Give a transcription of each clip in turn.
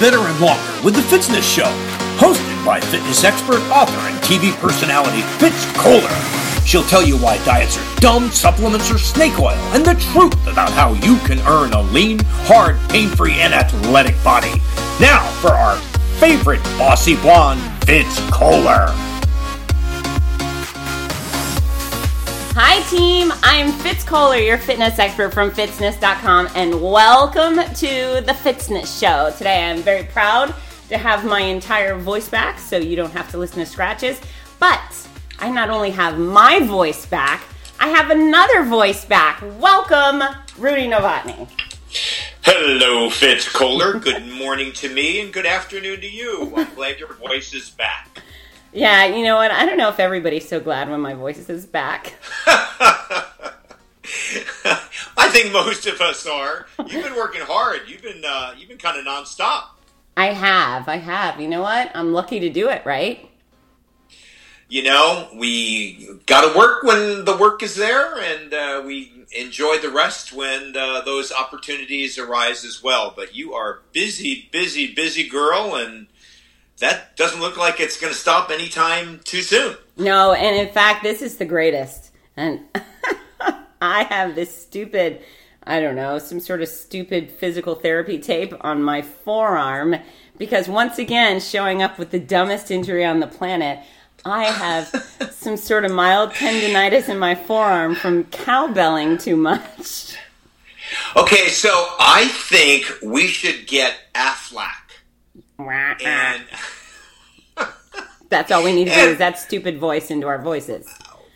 better, and longer with The Fitzness Show, hosted by fitness expert, author, and TV personality Fitz Koehler. She'll tell you why diets are dumb, supplements are snake oil, and the truth about how you can earn a lean, hard, pain-free, and athletic body. Now for our favorite bossy blonde, Fitz Koehler. Hi, team. I'm Fitz Koehler, your fitness expert from Fitzness.com, and welcome to the Fitzness Show. Today, I'm very proud to have my entire voice back, so you don't have to listen to scratches. But I not only have my voice back, I have another voice back. Welcome, Rudy Novotny. Hello, Fitz Koehler. Good morning to me, and good afternoon to you. I'm glad your voice is back. Yeah, you know what? I don't know if everybody's so glad when my voice is back. I think most of us are. You've been working hard. You've been uh, you've been kind of nonstop. I have. I have. You know what? I'm lucky to do it, right? You know, we got to work when the work is there, and uh, we enjoy the rest when uh, those opportunities arise as well. But you are busy, busy, busy girl, and that doesn't look like it's going to stop anytime too soon. No, and in fact, this is the greatest. And I have this stupid, I don't know, some sort of stupid physical therapy tape on my forearm because once again, showing up with the dumbest injury on the planet, I have some sort of mild tendonitis in my forearm from cowbelling too much. Okay, so I think we should get Aflac. And That's all we need to do is that stupid voice into our voices.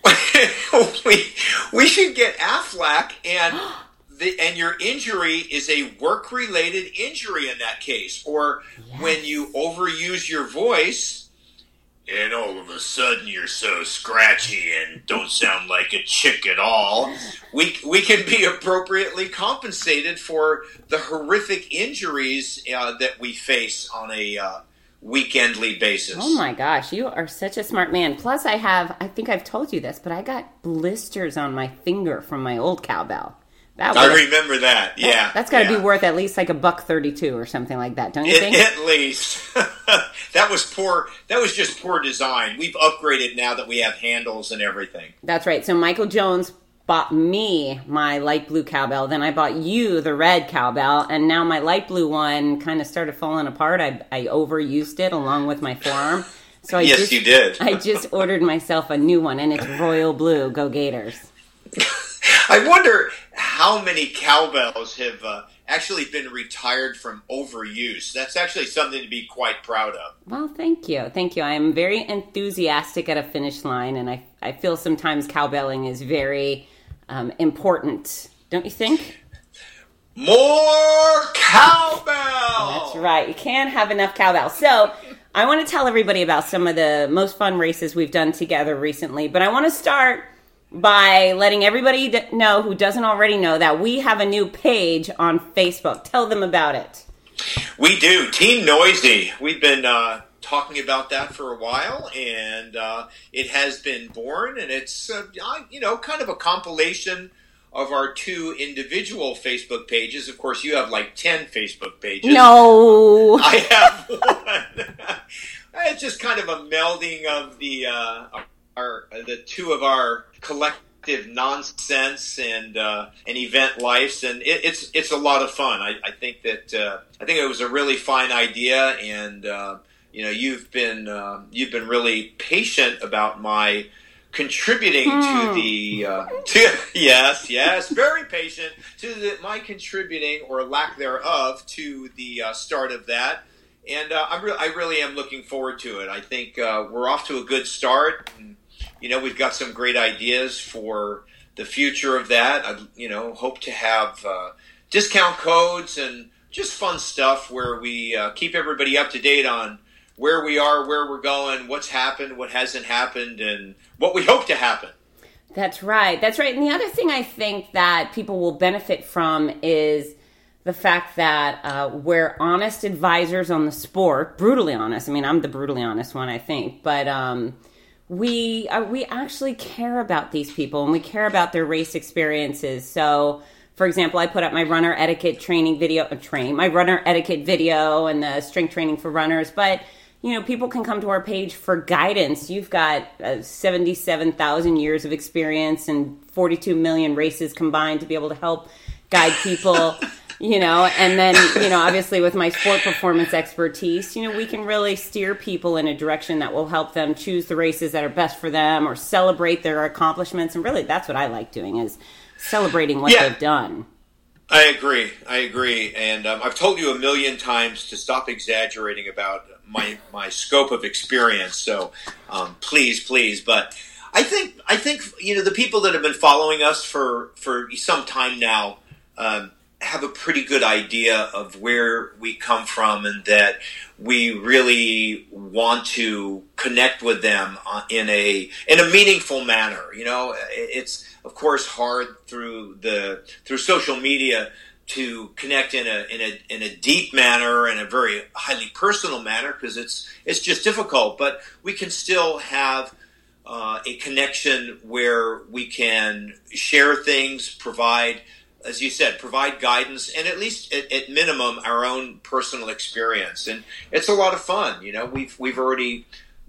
we we should get Aflac and the and your injury is a work related injury in that case, or when you overuse your voice. And all of a sudden, you're so scratchy and don't sound like a chick at all. We we can be appropriately compensated for the horrific injuries uh, that we face on a uh, weekendly basis. Oh my gosh, you are such a smart man. Plus, I have, I think I've told you this, but I got blisters on my finger from my old cowbell. That I remember that. Yeah, that's got to yeah. be worth at least like a buck thirty-two or something like that, don't you At- think? At least that was poor. That was just poor design. We've upgraded now that we have handles and everything. That's right. So Michael Jones bought me my light blue cowbell, then I bought you the red cowbell, and now my light blue one kind of started falling apart. I, I overused it along with my forearm. So I Yes, just, you did. I just ordered myself a new one, and it's royal blue. Go Gators! I wonder how many cowbells have uh, actually been retired from overuse. That's actually something to be quite proud of. Well, thank you, thank you. I am very enthusiastic at a finish line, and I I feel sometimes cowbelling is very um, important. Don't you think? More cowbell. That's right. You can't have enough cowbell. So I want to tell everybody about some of the most fun races we've done together recently, but I want to start by letting everybody know who doesn't already know that we have a new page on Facebook. Tell them about it. We do. Team Noisy. We've been uh, talking about that for a while, and uh, it has been born, and it's, uh, you know, kind of a compilation of our two individual Facebook pages. Of course, you have like 10 Facebook pages. No. I have one. it's just kind of a melding of the uh, our the two of our collective nonsense and uh, and event lives, and it, it's it's a lot of fun. I, I think that uh, I think it was a really fine idea, and uh, you know you've been uh, you've been really patient about my contributing to the uh, to, yes yes very patient to the, my contributing or lack thereof to the uh, start of that. And uh, I'm re- I really am looking forward to it. I think uh, we're off to a good start and, you know we've got some great ideas for the future of that I you know hope to have uh, discount codes and just fun stuff where we uh, keep everybody up to date on where we are, where we're going, what's happened, what hasn't happened, and what we hope to happen. That's right. That's right. And the other thing I think that people will benefit from is the fact that uh, we're honest advisors on the sport, brutally honest. I mean, I'm the brutally honest one, I think, but um, we uh, we actually care about these people and we care about their race experiences. So for example, I put up my runner etiquette training video, uh, train my runner etiquette video and the strength training for runners. But you know, people can come to our page for guidance. You've got uh, seventy-seven thousand years of experience and forty-two million races combined to be able to help guide people. you know, and then you know, obviously with my sport performance expertise, you know, we can really steer people in a direction that will help them choose the races that are best for them or celebrate their accomplishments. And really, that's what I like doing is celebrating what yeah. they've done. I agree. I agree, and um, I've told you a million times to stop exaggerating about my my scope of experience. So um, please, please, but I think I think you know the people that have been following us for for some time now um, have a pretty good idea of where we come from, and that we really want to connect with them uh, in a in a meaningful manner. You know, it's of course, hard through the through social media to connect in a in a in a deep manner and a very highly personal manner because it's it's just difficult. But we can still have uh, a connection where we can share things, provide, as you said, provide guidance, and at least at, at minimum our own personal experience. And it's a lot of fun. You know, we've we've already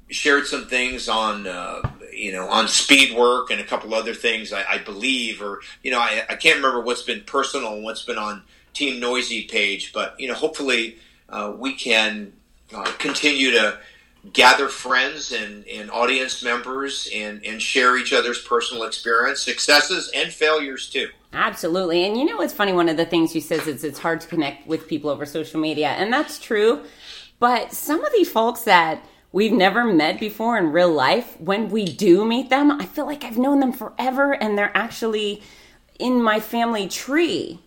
shared some things on uh, you know on speed work and a couple other things I, I believe or you know I, I, can't remember what's been personal and what's been on Team Noisy page but you know hopefully uh, we can uh, continue to gather friends and, and audience members and, and share each other's personal experience successes and failures too absolutely and you know what's funny one of the things you says is it's hard to connect with people over social media and that's true but some of the folks that we've never met before in real life, when we do meet them, I feel like I've known them forever and they're actually in my family tree.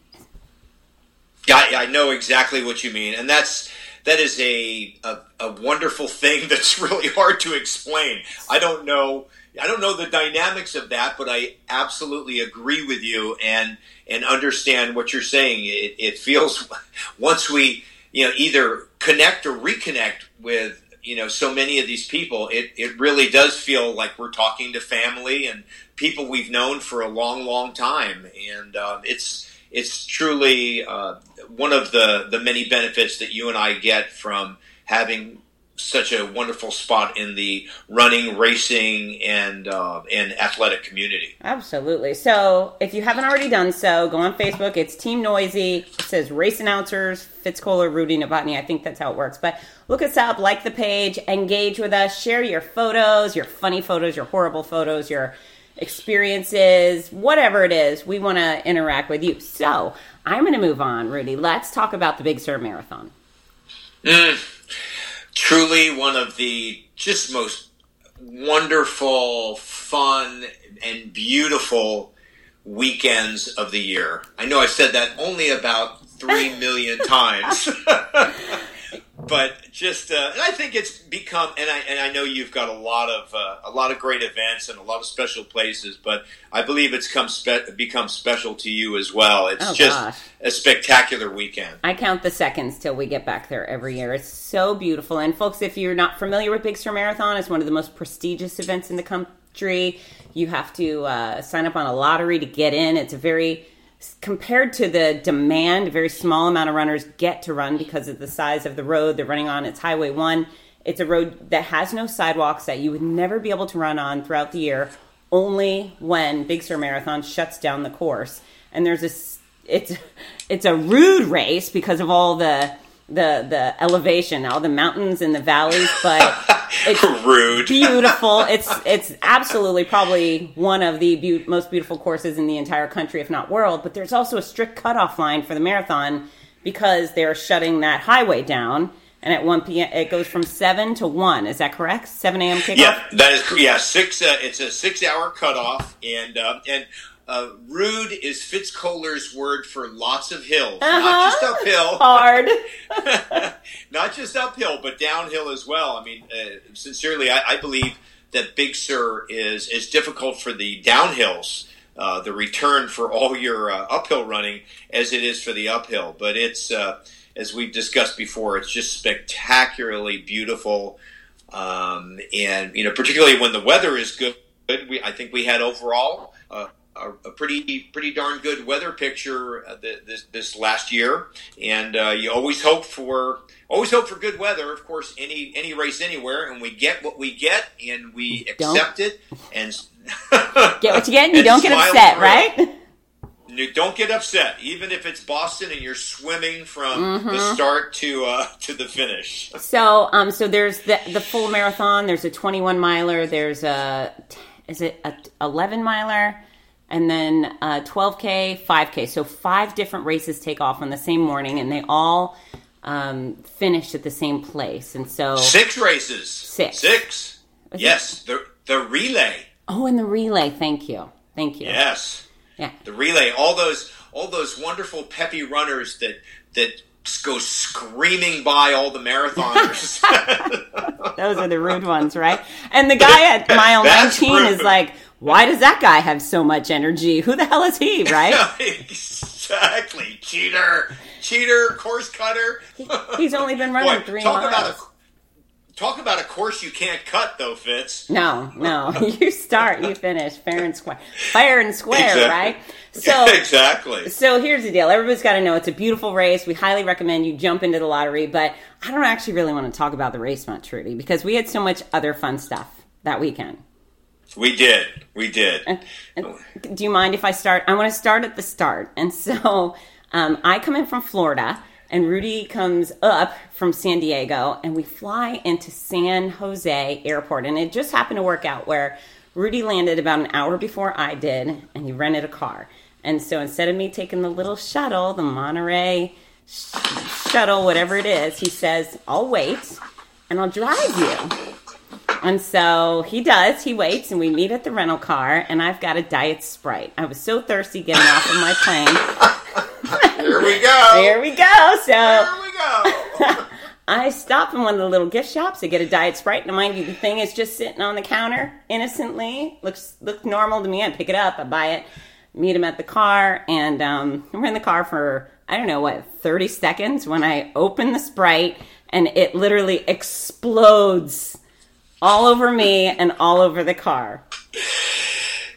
Yeah, I, I know exactly what you mean. And that's that is a, a, a wonderful thing that's really hard to explain. I don't know I don't know the dynamics of that, but I absolutely agree with you and and understand what you're saying. It, it feels once we you know either connect or reconnect with you know so many of these people it, it really does feel like we're talking to family and people we've known for a long long time and uh, it's it's truly uh, one of the the many benefits that you and I get from having such a wonderful spot in the running, racing, and uh, and athletic community. Absolutely. So if you haven't already done so, go on Facebook. It's Team Noisy. It says race announcers, Fitz Koehler, Rudy Novotny. I think that's how it works. But look us up, like the page, engage with us, share your photos, your funny photos, your horrible photos, your experiences, whatever it is. We want to interact with you. So I'm going to move on, Rudy. Let's talk about the Big Sur Marathon. Mm truly one of the just most wonderful, fun, and beautiful weekends of the year. I know I've said that only about three million times. but just uh, I think it's become and I and I know you've got a lot of uh, a lot of great events and a lot of special places, but I believe it's come spe- become special to you as well. It's oh, just gosh. a spectacular weekend. I count the seconds till we get back there every year. It's so beautiful. And folks, if you're not familiar with Big Sur Marathon, it's one of the most prestigious events in the country. You have to uh, sign up on a lottery to get in. It's a very compared to the demand, a very small amount of runners get to run because of the size of the road they're running on. It's Highway 1. It's a road that has no sidewalks that you would never be able to run on throughout the year, only when Big Sur Marathon shuts down the course. And there's this it's it's a rude race because of all the the the elevation, all the mountains and the valleys, but it's rude, beautiful. It's it's absolutely probably one of the be- most beautiful courses in the entire country, if not world. But there's also a strict cutoff line for the marathon because they're shutting that highway down. And at one p.m., it goes from seven to one. Is that correct? Seven a.m. kickoff. Yeah, that is yeah. Six. Uh, it's a six-hour cutoff, and uh, and uh, rude is Fitz Koehler's word for lots of hills, uh-huh. not just uphill. Hard. not just uphill, but downhill as well. I mean, uh, sincerely, I, I, believe that Big Sur is as difficult for the downhills, uh, the return for all your uh, uphill running, as it is for the uphill. But it's, uh, as we've discussed before, it's just spectacularly beautiful. Um, and, you know, particularly when the weather is good, we, I think we had overall uh, a, a, pretty pretty darn good weather picture uh, this this last year, and uh, you always hope for always hope for good weather. Of course, any any race anywhere, and we get what we get, and we accept don't. it, and get what you get, and you don't get upset, right? You don't get upset, even if it's Boston and you're swimming from mm-hmm. the start to uh, to the finish. So, um, so there's the the full marathon. There's a 21 miler. There's a is it a 11 miler, and then a 12k, 5k. So five different races take off on the same morning, and they all um, finish at the same place. And so six races. Six. Six. Is yes, it? the the relay. Oh, and the relay. Thank you. Thank you. Yes. Yeah. The relay, all those all those wonderful peppy runners that that go screaming by all the marathoners. those are the rude ones, right? And the guy at mile 19 rude. is like, why does that guy have so much energy? Who the hell is he, right? exactly. Cheater. Cheater, course cutter. He's only been running Boy, three talk miles. About a, Talk about a course you can't cut, though, Fitz. No, no. you start, you finish, fair and square, fair and square, exactly. right? So exactly. So here's the deal. Everybody's got to know it's a beautiful race. We highly recommend you jump into the lottery. But I don't actually really want to talk about the race much, Rudy, because we had so much other fun stuff that weekend. We did. We did. Do you mind if I start? I want to start at the start. And so um, I come in from Florida and Rudy comes up from San Diego, and we fly into San Jose Airport. And it just happened to work out where Rudy landed about an hour before I did, and he rented a car. And so instead of me taking the little shuttle, the Monterey sh- shuttle, whatever it is, he says, I'll wait and I'll drive you. And so he does. He waits, and we meet at the rental car. And I've got a diet sprite. I was so thirsty getting off of my plane. Here we go. Here we go. So here we go. I stop in one of the little gift shops to get a diet sprite. And mind you, the thing is just sitting on the counter innocently. Looks looks normal to me. I pick it up, I buy it, meet him at the car, and um, we're in the car for I don't know what thirty seconds when I open the sprite and it literally explodes all over me and all over the car.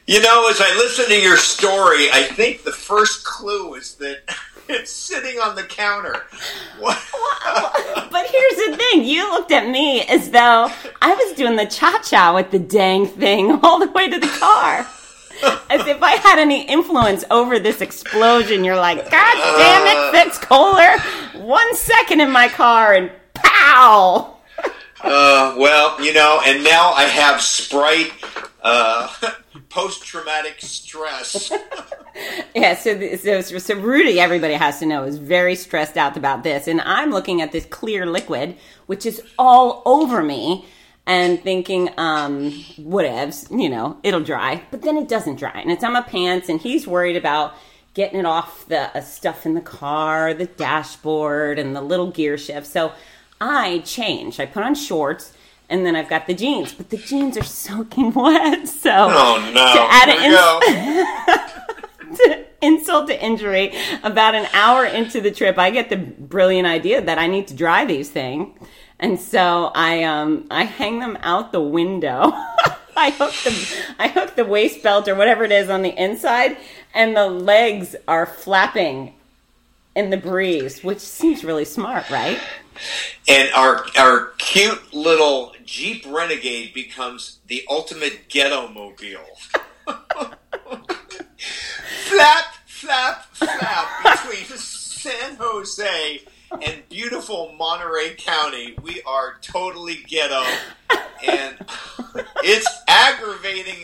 You know, as I listen to your story, I think the first clue is that it's sitting on the counter. But here's the thing you looked at me as though I was doing the cha cha with the dang thing all the way to the car. As if I had any influence over this explosion. You're like, God damn it, uh. Fitz Koehler. One second in my car and pow. Uh, well, you know, and now I have Sprite uh, post traumatic stress. yeah, so, so, so Rudy, everybody has to know, is very stressed out about this. And I'm looking at this clear liquid, which is all over me, and thinking, um, whatevs, you know, it'll dry. But then it doesn't dry. And it's on my pants, and he's worried about getting it off the uh, stuff in the car, the dashboard, and the little gear shift. So I change. I put on shorts and then I've got the jeans, but the jeans are soaking wet. So oh no, to add ins- to insult to injury, about an hour into the trip, I get the brilliant idea that I need to dry these things, and so I um I hang them out the window. I hook the I hook the waist belt or whatever it is on the inside, and the legs are flapping in the breeze, which seems really smart, right? And our our cute little Jeep Renegade becomes the ultimate ghetto mobile. flap, flap, flap between San Jose and beautiful Monterey County. We are totally ghetto, and it's aggravating.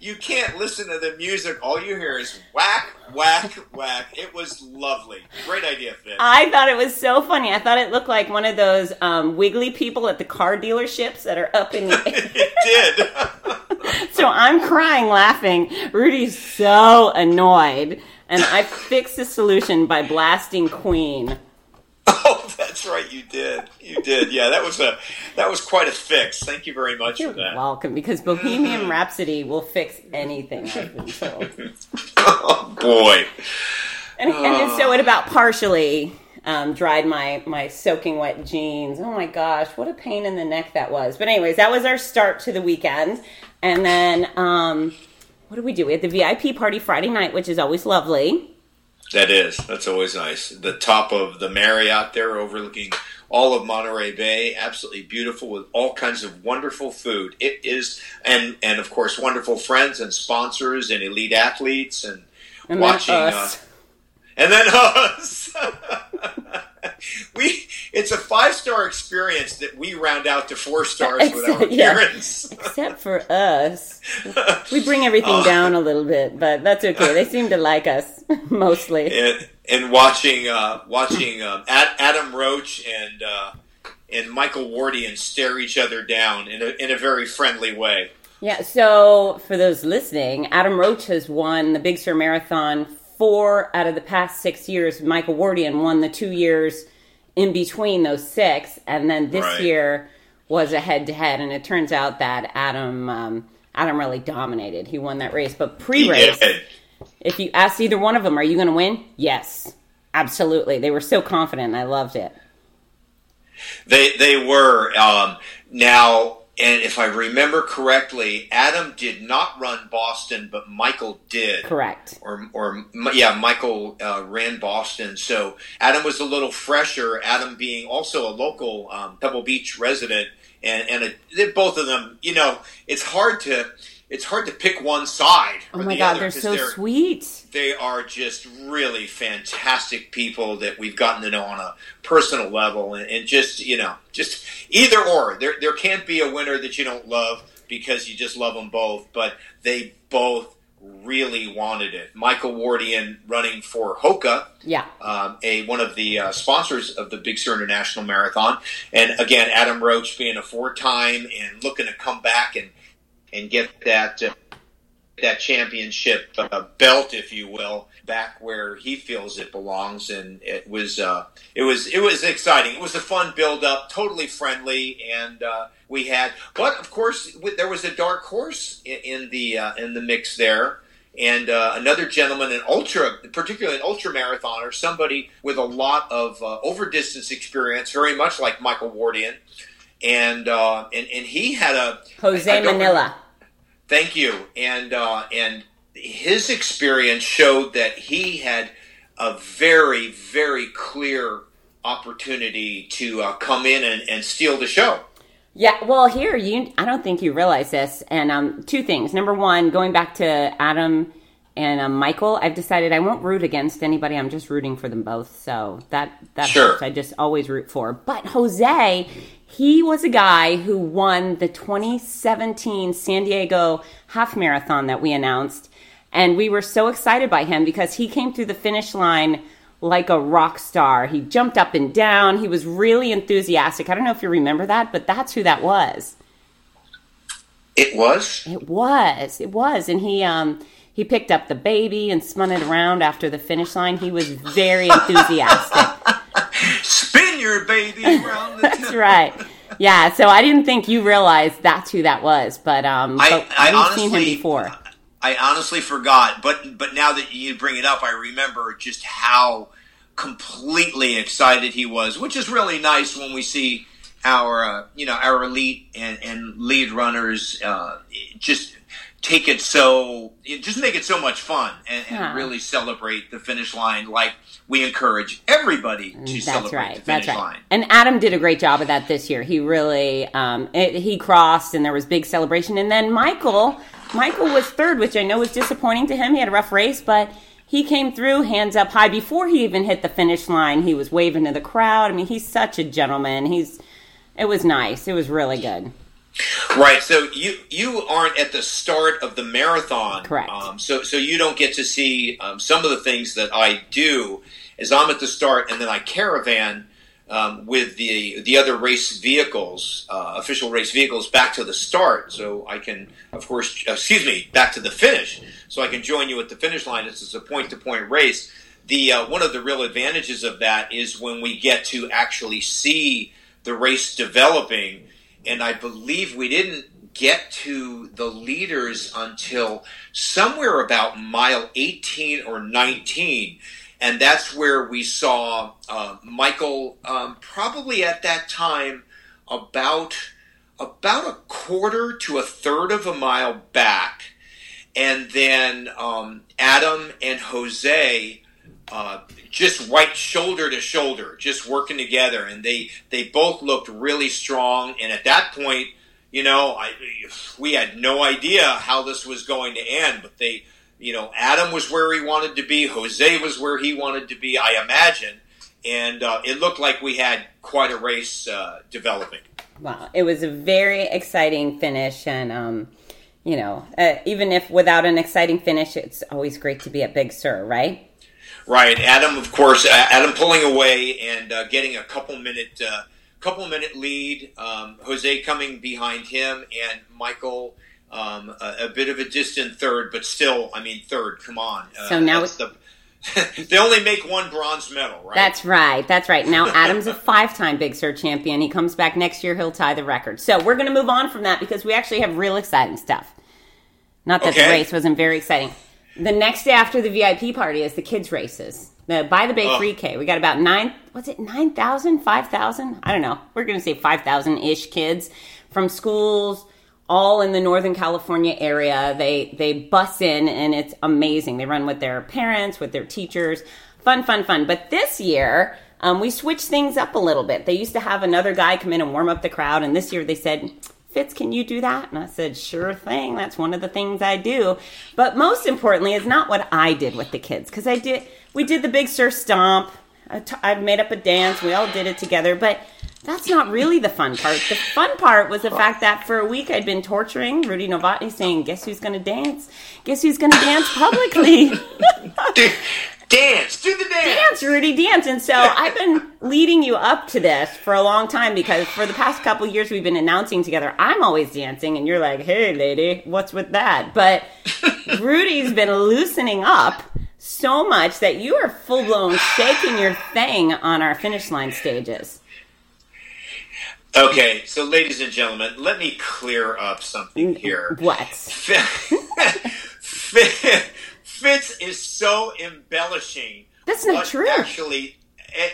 You can't listen to the music. All you hear is whack, whack, whack. It was lovely. Great idea, Finn. I thought it was so funny. I thought it looked like one of those um, wiggly people at the car dealerships that are up in the it did. so I'm crying laughing. Rudy's so annoyed. And I fixed the solution by blasting Queen. Oh, that's right. You did. You did. Yeah, that was a that was quite a fix. Thank you very much You're for that. Welcome, because Bohemian Rhapsody will fix anything. I've been told. oh boy. And, and so it about partially um, dried my my soaking wet jeans. Oh my gosh, what a pain in the neck that was. But anyways, that was our start to the weekend, and then um, what do we do? We had the VIP party Friday night, which is always lovely. That is. That's always nice. The top of the Marriott there overlooking all of Monterey Bay, absolutely beautiful with all kinds of wonderful food. It is and and of course wonderful friends and sponsors and elite athletes and, And watching us. Uh, and then us. we it's a five star experience that we round out to four stars with our Yeah. appearance. Except for us. We bring everything Oh. down a little bit, but that's okay. They seem to like us mostly. and, and watching uh, watching um, Ad, Adam Roach and uh, and Michael Wardian stare each other down in a, in a very friendly way. Yeah, so for those listening, Adam Roach has won the Big Sur Marathon four out of the past six years. Michael Wardian won the two years in between those six, and then this Right. year was a head to head. And it turns out that Adam um, Adam really dominated. He won that race, but pre race, if you asked either one of them, "Are you going to win?" Yes, absolutely. They were so confident. I loved it. They they were um, now, and if I remember correctly, Adam did not run Boston, but Michael did. Correct. or or yeah, Michael uh, ran Boston, so Adam was a little fresher. Adam being also a local um, Pebble Beach resident, and and a, both of them, you know, it's hard to it's hard to pick one side. Oh my the God, other, they're so sweet. They are just really fantastic people that we've gotten to know on a personal level, and, and just you know, just either or. There there can't be a winner that you don't love because you just love them both, but they both really wanted it. Michael Wardian running for Hoka, Yeah. um, a one of the uh, sponsors of the Big Sur International Marathon, and again Adam Roach being a four time and looking to come back and and get that uh, that championship uh, belt, if you will, back where he feels it belongs. And it was uh, it was it was exciting. It was a fun build up, totally friendly, and uh, we had. But of course, there was a dark horse in, in the uh, in the mix there. And uh, another gentleman, an ultra, particularly an ultra marathoner, somebody with a lot of uh, over distance experience, very much like Michael Wardian, and uh, and and he had a Jose I- I Manila. Thank you. And uh, and his experience showed that he had a very very clear opportunity to uh, come in and, and steal the show. Yeah, well, here you I don't think you realize this, and um, two things. Number one, going back to Adam and um, Michael, I've decided I won't root against anybody. I'm just rooting for them both. So that that Sure. I just always root for. But Jose, he was a guy who won the 2017 San Diego half marathon that we announced, and we were so excited by him because he came through the finish line like a rock star. He jumped up and down. He was really enthusiastic. I don't know if you remember that, but that's who that was. It was. It was. It was. And he um he picked up the baby and spun it around after the finish line. He was very enthusiastic. Your baby around the That's right. Yeah, so I didn't think you realized that's who that was, but um I, but I honestly, seen him before. I honestly forgot, but but now that you bring it up, I remember just how completely excited he was, which is really nice when we see our uh, you know our elite and, and lead runners uh, just take it so just make it so much fun and, and Yeah. really celebrate the finish line like we encourage everybody to That's celebrate right. the That's finish right. line. And Adam did a great job of that this year. He really um, it, he crossed, and there was big celebration. And then Michael, Michael was third, which I know was disappointing to him. He had a rough race, but he came through hands up high before he even hit the finish line. He was waving to the crowd. I mean, he's such a gentleman. He's it was nice. It was really good. Right. So you you aren't at the start of the marathon, Correct. Um, so so you don't get to see um, some of the things that I do. Is I'm at the start and then I caravan um, with the the other race vehicles, uh, official race vehicles, back to the start. So I can, of course, excuse me, back to the finish. So I can join you at the finish line. This is a point to point race. The uh, one of the real advantages of that is when we get to actually see the race developing and I believe we didn't get to the leaders until somewhere about mile 18 or 19. And that's where we saw uh, Michael um, probably at that time about about a quarter to a third of a mile back. and then um, Adam and Jose uh, just right shoulder to shoulder, just working together, and they they both looked really strong. And at that point, you know, I, we had no idea how this was going to end, but they, you know, Adam was where he wanted to be, Jose was where he wanted to be, I imagine, and uh, it looked like we had quite a race uh, developing. Wow, it was a very exciting finish, and um, you know, uh, even if without an exciting finish, it's always great to be at Big Sur, right? Right, Adam. Of course, Adam pulling away and uh, getting a couple minute, uh, couple minute lead. Um, Jose coming behind him, and Michael um, a, a, bit of a distant third, but still, I mean, third. Come on. Uh, so now it's the. they only make one bronze medal, right? That's right. That's right. Now Adam's a five-time Big Sur champion. He comes back next year. He'll tie the record. So we're going to move on from that because we actually have real exciting stuff. Not that okay. the race wasn't very exciting. The next day after the VIP party is the kids races. The by the Bay oh. 3K. We got about nine. What's it? Nine thousand? Five thousand? I don't know. We're going to say five thousand ish kids from schools all in the Northern California area. They they bus in and it's amazing. They run with their parents, with their teachers. Fun, fun, fun. But this year. Um, we switched things up a little bit. They used to have another guy come in and warm up the crowd, and this year they said, Fitz, can you do that? And I said, sure thing. That's one of the things I do. But most importantly, is not what I did with the kids because I did. We did the Big Sur stomp. I, t- I made up a dance. We all did it together. But that's not really the fun part. The fun part was the fact that for a week I'd been torturing Rudy Novotny, saying, "Guess who's going to dance? Guess who's going to dance publicly?" Dance, do the dance. Dance, Rudy, dance. And so I've been leading you up to this for a long time because for the past couple years we've been announcing together. I'm always dancing, and you're like, "Hey, lady, what's with that?" But Rudy's been loosening up so much that you are full blown shaking your thing on our finish line stages. Okay, so ladies and gentlemen, let me clear up something here. What? Fitz is so embellishing. That's not true. Actually,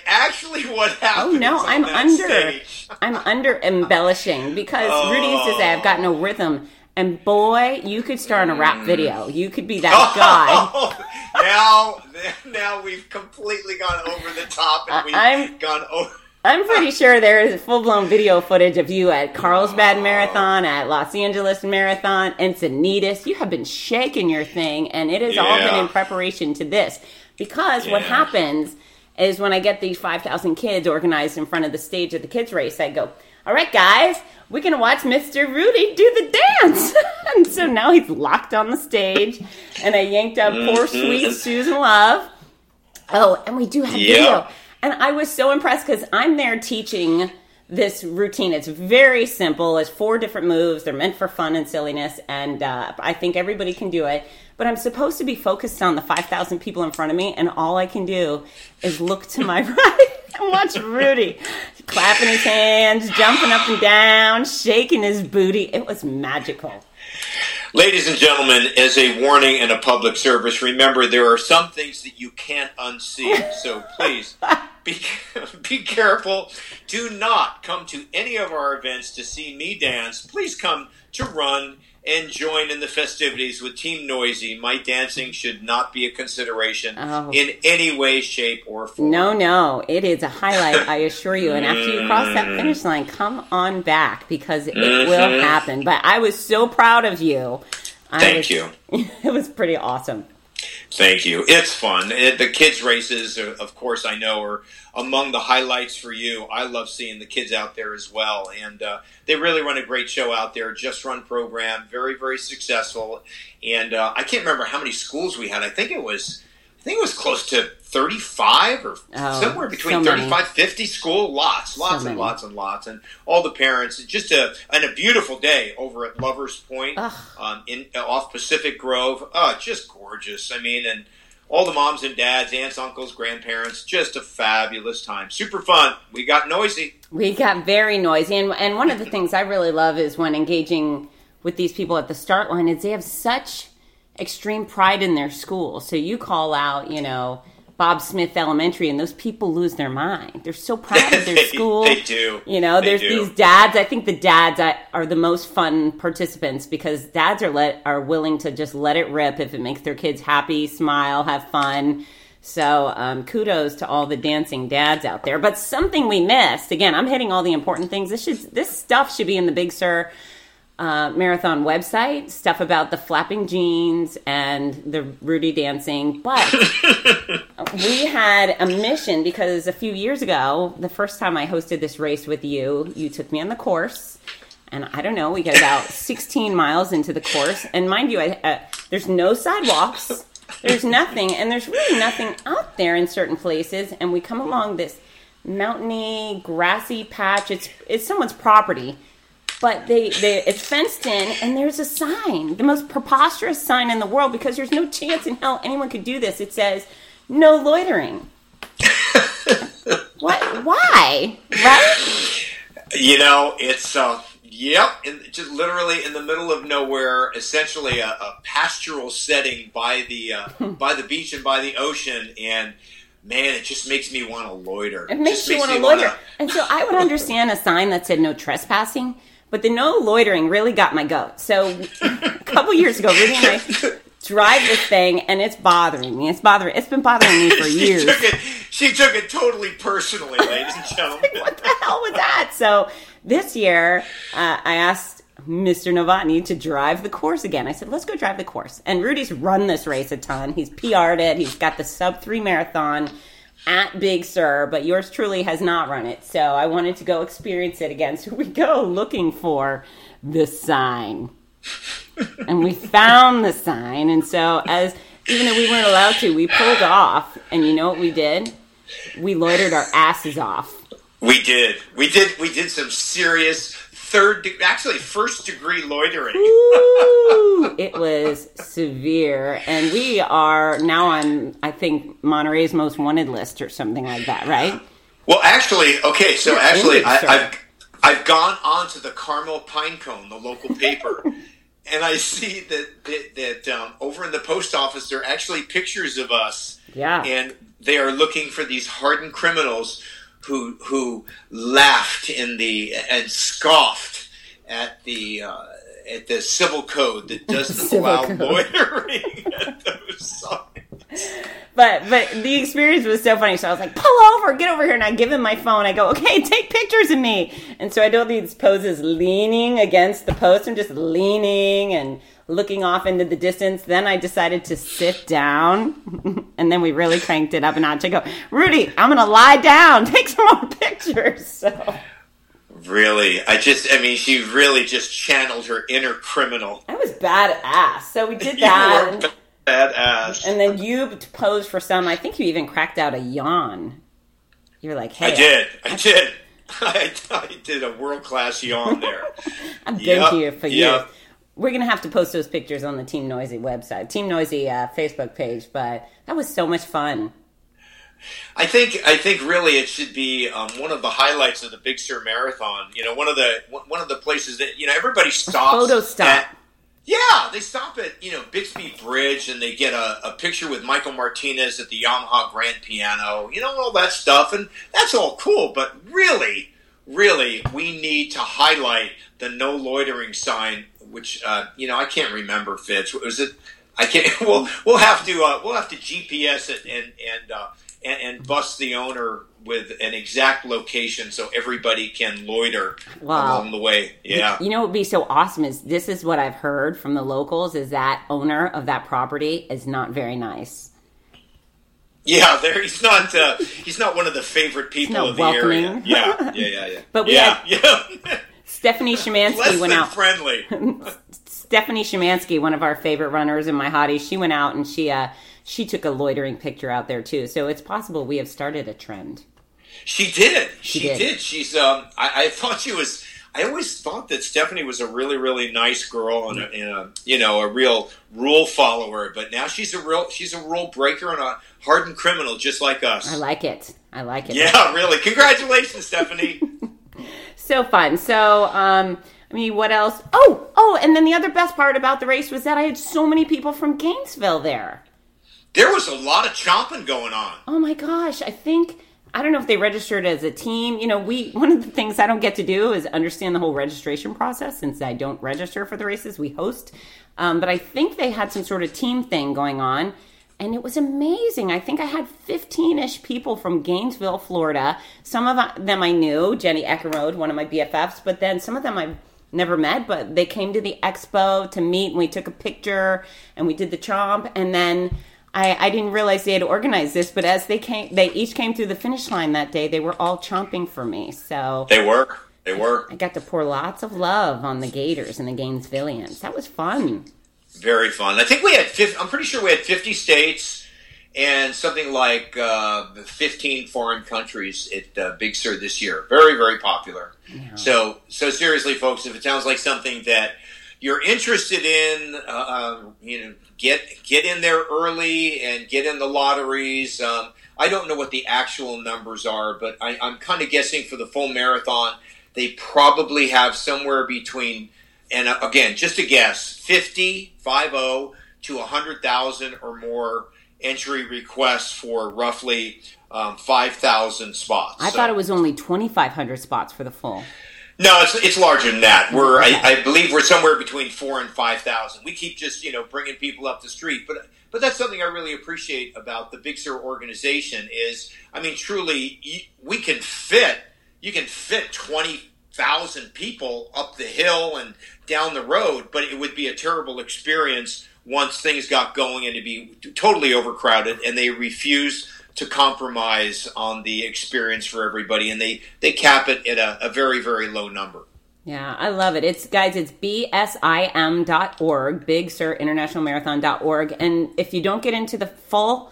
actually, what happened? Oh no, I'm under. I'm under embellishing because oh. Rudy used to say I've got no rhythm. And boy, you could star in a rap mm. video. You could be that guy. now, now we've completely gone over the top, and we've I'm, gone over. I'm pretty sure there is full blown video footage of you at Carlsbad Marathon, at Los Angeles Marathon, Encinitas. You have been shaking your thing, and it has yeah. all been in preparation to this. Because yeah. what happens is when I get these 5,000 kids organized in front of the stage of the kids' race, I go, All right, guys, we're going to watch Mr. Rudy do the dance. and so now he's locked on the stage, and I yanked up poor, sweet mm-hmm. Susan Love. Oh, and we do have yeah. video. And I was so impressed because I'm there teaching this routine. It's very simple. It's four different moves. They're meant for fun and silliness, and uh, I think everybody can do it. But I'm supposed to be focused on the 5,000 people in front of me, and all I can do is look to my right and watch Rudy clapping his hands, jumping up and down, shaking his booty. It was magical. Ladies and gentlemen, as a warning and a public service, remember there are some things that you can't unsee. So please be, be careful. Do not come to any of our events to see me dance. Please come to run and join in the festivities with Team Noisy. My dancing should not be a consideration oh. in any way, shape, or form. No, no. It is a highlight, I assure you. And after you cross that finish line, come on back because it mm-hmm. will happen. But I was so proud of you. Thank was, you. It was pretty awesome. Thank you. It's fun. It, the kids' races, are, of course, I know are among the highlights for you. I love seeing the kids out there as well, and uh, they really run a great show out there. Just Run program, very very successful, and uh, I can't remember how many schools we had. I think it was think it was close to 35 or oh, somewhere between so 35 50 school lots lots so and lots and lots. And all the parents just a and a beautiful day over at lovers point um, in off pacific grove. Oh just gorgeous. I mean and all the moms and dads aunts uncles grandparents just a fabulous time. Super fun. We got noisy. We got very noisy. And, and one of the things i really love is when engaging with these people at the start line is they have such extreme pride in their school. So you call out, you know, Bob Smith Elementary, and those people lose their mind. They're so proud of their school. they do. You know, there's these dads. I think the dads are- are the most fun participants because dads are let are willing to just let it rip if it makes their kids happy, smile, have fun. So um, kudos to all the dancing dads out there. But something we missed. Again, I'm hitting all the important things. This should this stuff should be in the Big Sur uh, marathon website. Stuff about the flapping jeans and the Rudy dancing. But we had a mission because a few years ago, the first time I hosted this race with you, you took me on the course. And I don't know, we get about 16 miles into the course. And mind you, I, uh, there's no sidewalks, there's nothing, and there's really nothing out there in certain places. And we come along this mountainy, grassy patch. It's, it's someone's property. But they, they, it's fenced in, and there's a sign, the most preposterous sign in the world, because there's no chance in hell anyone could do this. It says, "No loitering." what? Why? Right? You know, it's uh, yep, in, just literally in the middle of nowhere, essentially a, a pastoral setting by the uh, by the beach and by the ocean, and man, it just makes me want to loiter. It makes Just you want to loiter. wanna- And so I would understand a sign that said no trespassing, but the no loitering really got my goat. So a couple years ago, Rudy and I drive this thing, and it's bothering me. It's bothering. It's been bothering me for she years. took it. She took it totally personally, ladies and gentlemen. what the hell was that? So this year, uh, I asked Mr. Novotny to drive the course again. I said, let's go drive the course. And Rudy's run this race a ton. He's PR'd it. He's got the sub three marathon at Big Sur, but yours truly has not run it. So I wanted to go experience it again. So we go looking for the sign. and we found the sign. And so as even though we weren't allowed to, we pulled off. And you know what we did? We loitered our asses off. We did. We did. We did some serious third, de- actually first degree loitering. Ooh, it was severe. And we are now on, I think, Monterey's most wanted list or something like that, right? Well, actually, okay. So You're actually, I, I've, I've gone on to the Carmel Pinecone, the local paper, and I see that that, that um, over in the post office there are actually pictures of us, Yeah. and they are looking for these hardened criminals who who laughed in the and scoffed at the. Uh, at the civil code that doesn't allow code. loitering at those signs. But but the experience was so funny. So I was like, pull over, get over here. And I give him my phone. I go, okay, take pictures of me. And so I do all these poses leaning against the post. I'm just leaning and looking off into the distance. Then I decided to sit down. and then we really cranked it up a notch. I go, Rudy, I'm to lie down. Take some more pictures. So Really, I just, I mean, she really just channeled her inner criminal. I was badass. So we did You that. were badass. And then you posed for some. I think you even cracked out a yawn. You were like, hey, I did. I did. I, I did a world class yawn there. I've been Yep, here for yep. years. We're gonna have to post those pictures on the Team Noisy website, Team Noisy uh, Facebook page. But that was so much fun. I think I think really it should be um, one of the highlights of the Big Sur Marathon. You know, one of the one of the places that you know everybody stops. photo stop. at- yeah, they stop at you know Bixby Bridge and they get a, a picture with Michael Martinez at the Yamaha Grand Piano. You know all that stuff, and that's all cool. But really, really, we need to highlight the no loitering sign, which uh, you know I can't remember. Fitz, was it? I can't. We'll we'll have to uh, we'll have to GPS it and and, uh, and and bust the owner with an exact location so everybody can loiter Wow. along the way. Yeah. You know what would be so awesome is this is what I've heard from the locals is that owner of that property is not very nice. Yeah, there he's not. Uh, he's not one of the favorite people of the area. Yeah, yeah, yeah, yeah. But we yeah, yeah. Stephanie Shemansky went out. friendly. Stephanie Shemansky, one of our favorite runners in my hotties, she went out and she uh she took a loitering picture out there too. So it's possible we have started a trend. She did. She She, did. did. She's. Um. I, I thought she was. I always thought that Stephanie was a really, really nice girl and a, and a, you know, a real rule follower. But now she's a real, she's a rule breaker and a hardened criminal, just like us. I like it. I like it. yeah, really. Congratulations, Stephanie. So fun. So, um, I mean, what else? Oh, oh, and then the other best part about the race was that I had so many people from Gainesville there. There was a lot of chomping going on. Oh my gosh, I think I don't know if they registered as a team. You know, we one of the things I don't get to do is understand the whole registration process since I don't register for the races we host. Um, but I think they had some sort of team thing going on, and it was amazing. I think I had 15 ish people from Gainesville, Florida. Some of uh, them I knew, Jenny Eckerode, one of my BFFs, but then some of them I've never met, but they came to the expo to meet, and we took a picture, and we did the chomp, and then. I, I, didn't realize they had organized this, but as they came, they each came through the finish line that day. They were all chomping for me. So they were, they were. I got to pour lots of love on the Gators and the Gainesvillians. That was fun. Very fun. I think we had. 50, I'm pretty sure we had 50 states and something like uh, 15 foreign countries at uh, Big Sur this year. Very, very popular. Yeah. So, so seriously, folks, if it sounds like something that you're interested in, uh, uh, you know, get get in there early and get in the lotteries. Um, I don't know what the actual numbers are, but I, I'm kind of guessing for the full marathon, they probably have somewhere between, and uh, again, just a guess, 50, 50 to 100,000 or more entry requests for roughly um, 5,000 spots. I so, thought it was only 2,500 spots for the full. No, it's it's larger than that. We're okay. I, I, believe we're somewhere between four and five thousand. We keep just you know bringing people up the street, but but that's something I really appreciate about the Big Sur organization. Is I mean, truly, we can fit. You can fit twenty thousand people up the hill and down the road, but it would be a terrible experience once things got going and to be totally overcrowded, and they refuse to compromise on the experience for everybody, and they they cap it at a, a very very low number. Yeah, I love it. It's guys, it's bsim.org, Big Sur International Marathon.org. And if you don't get into the full,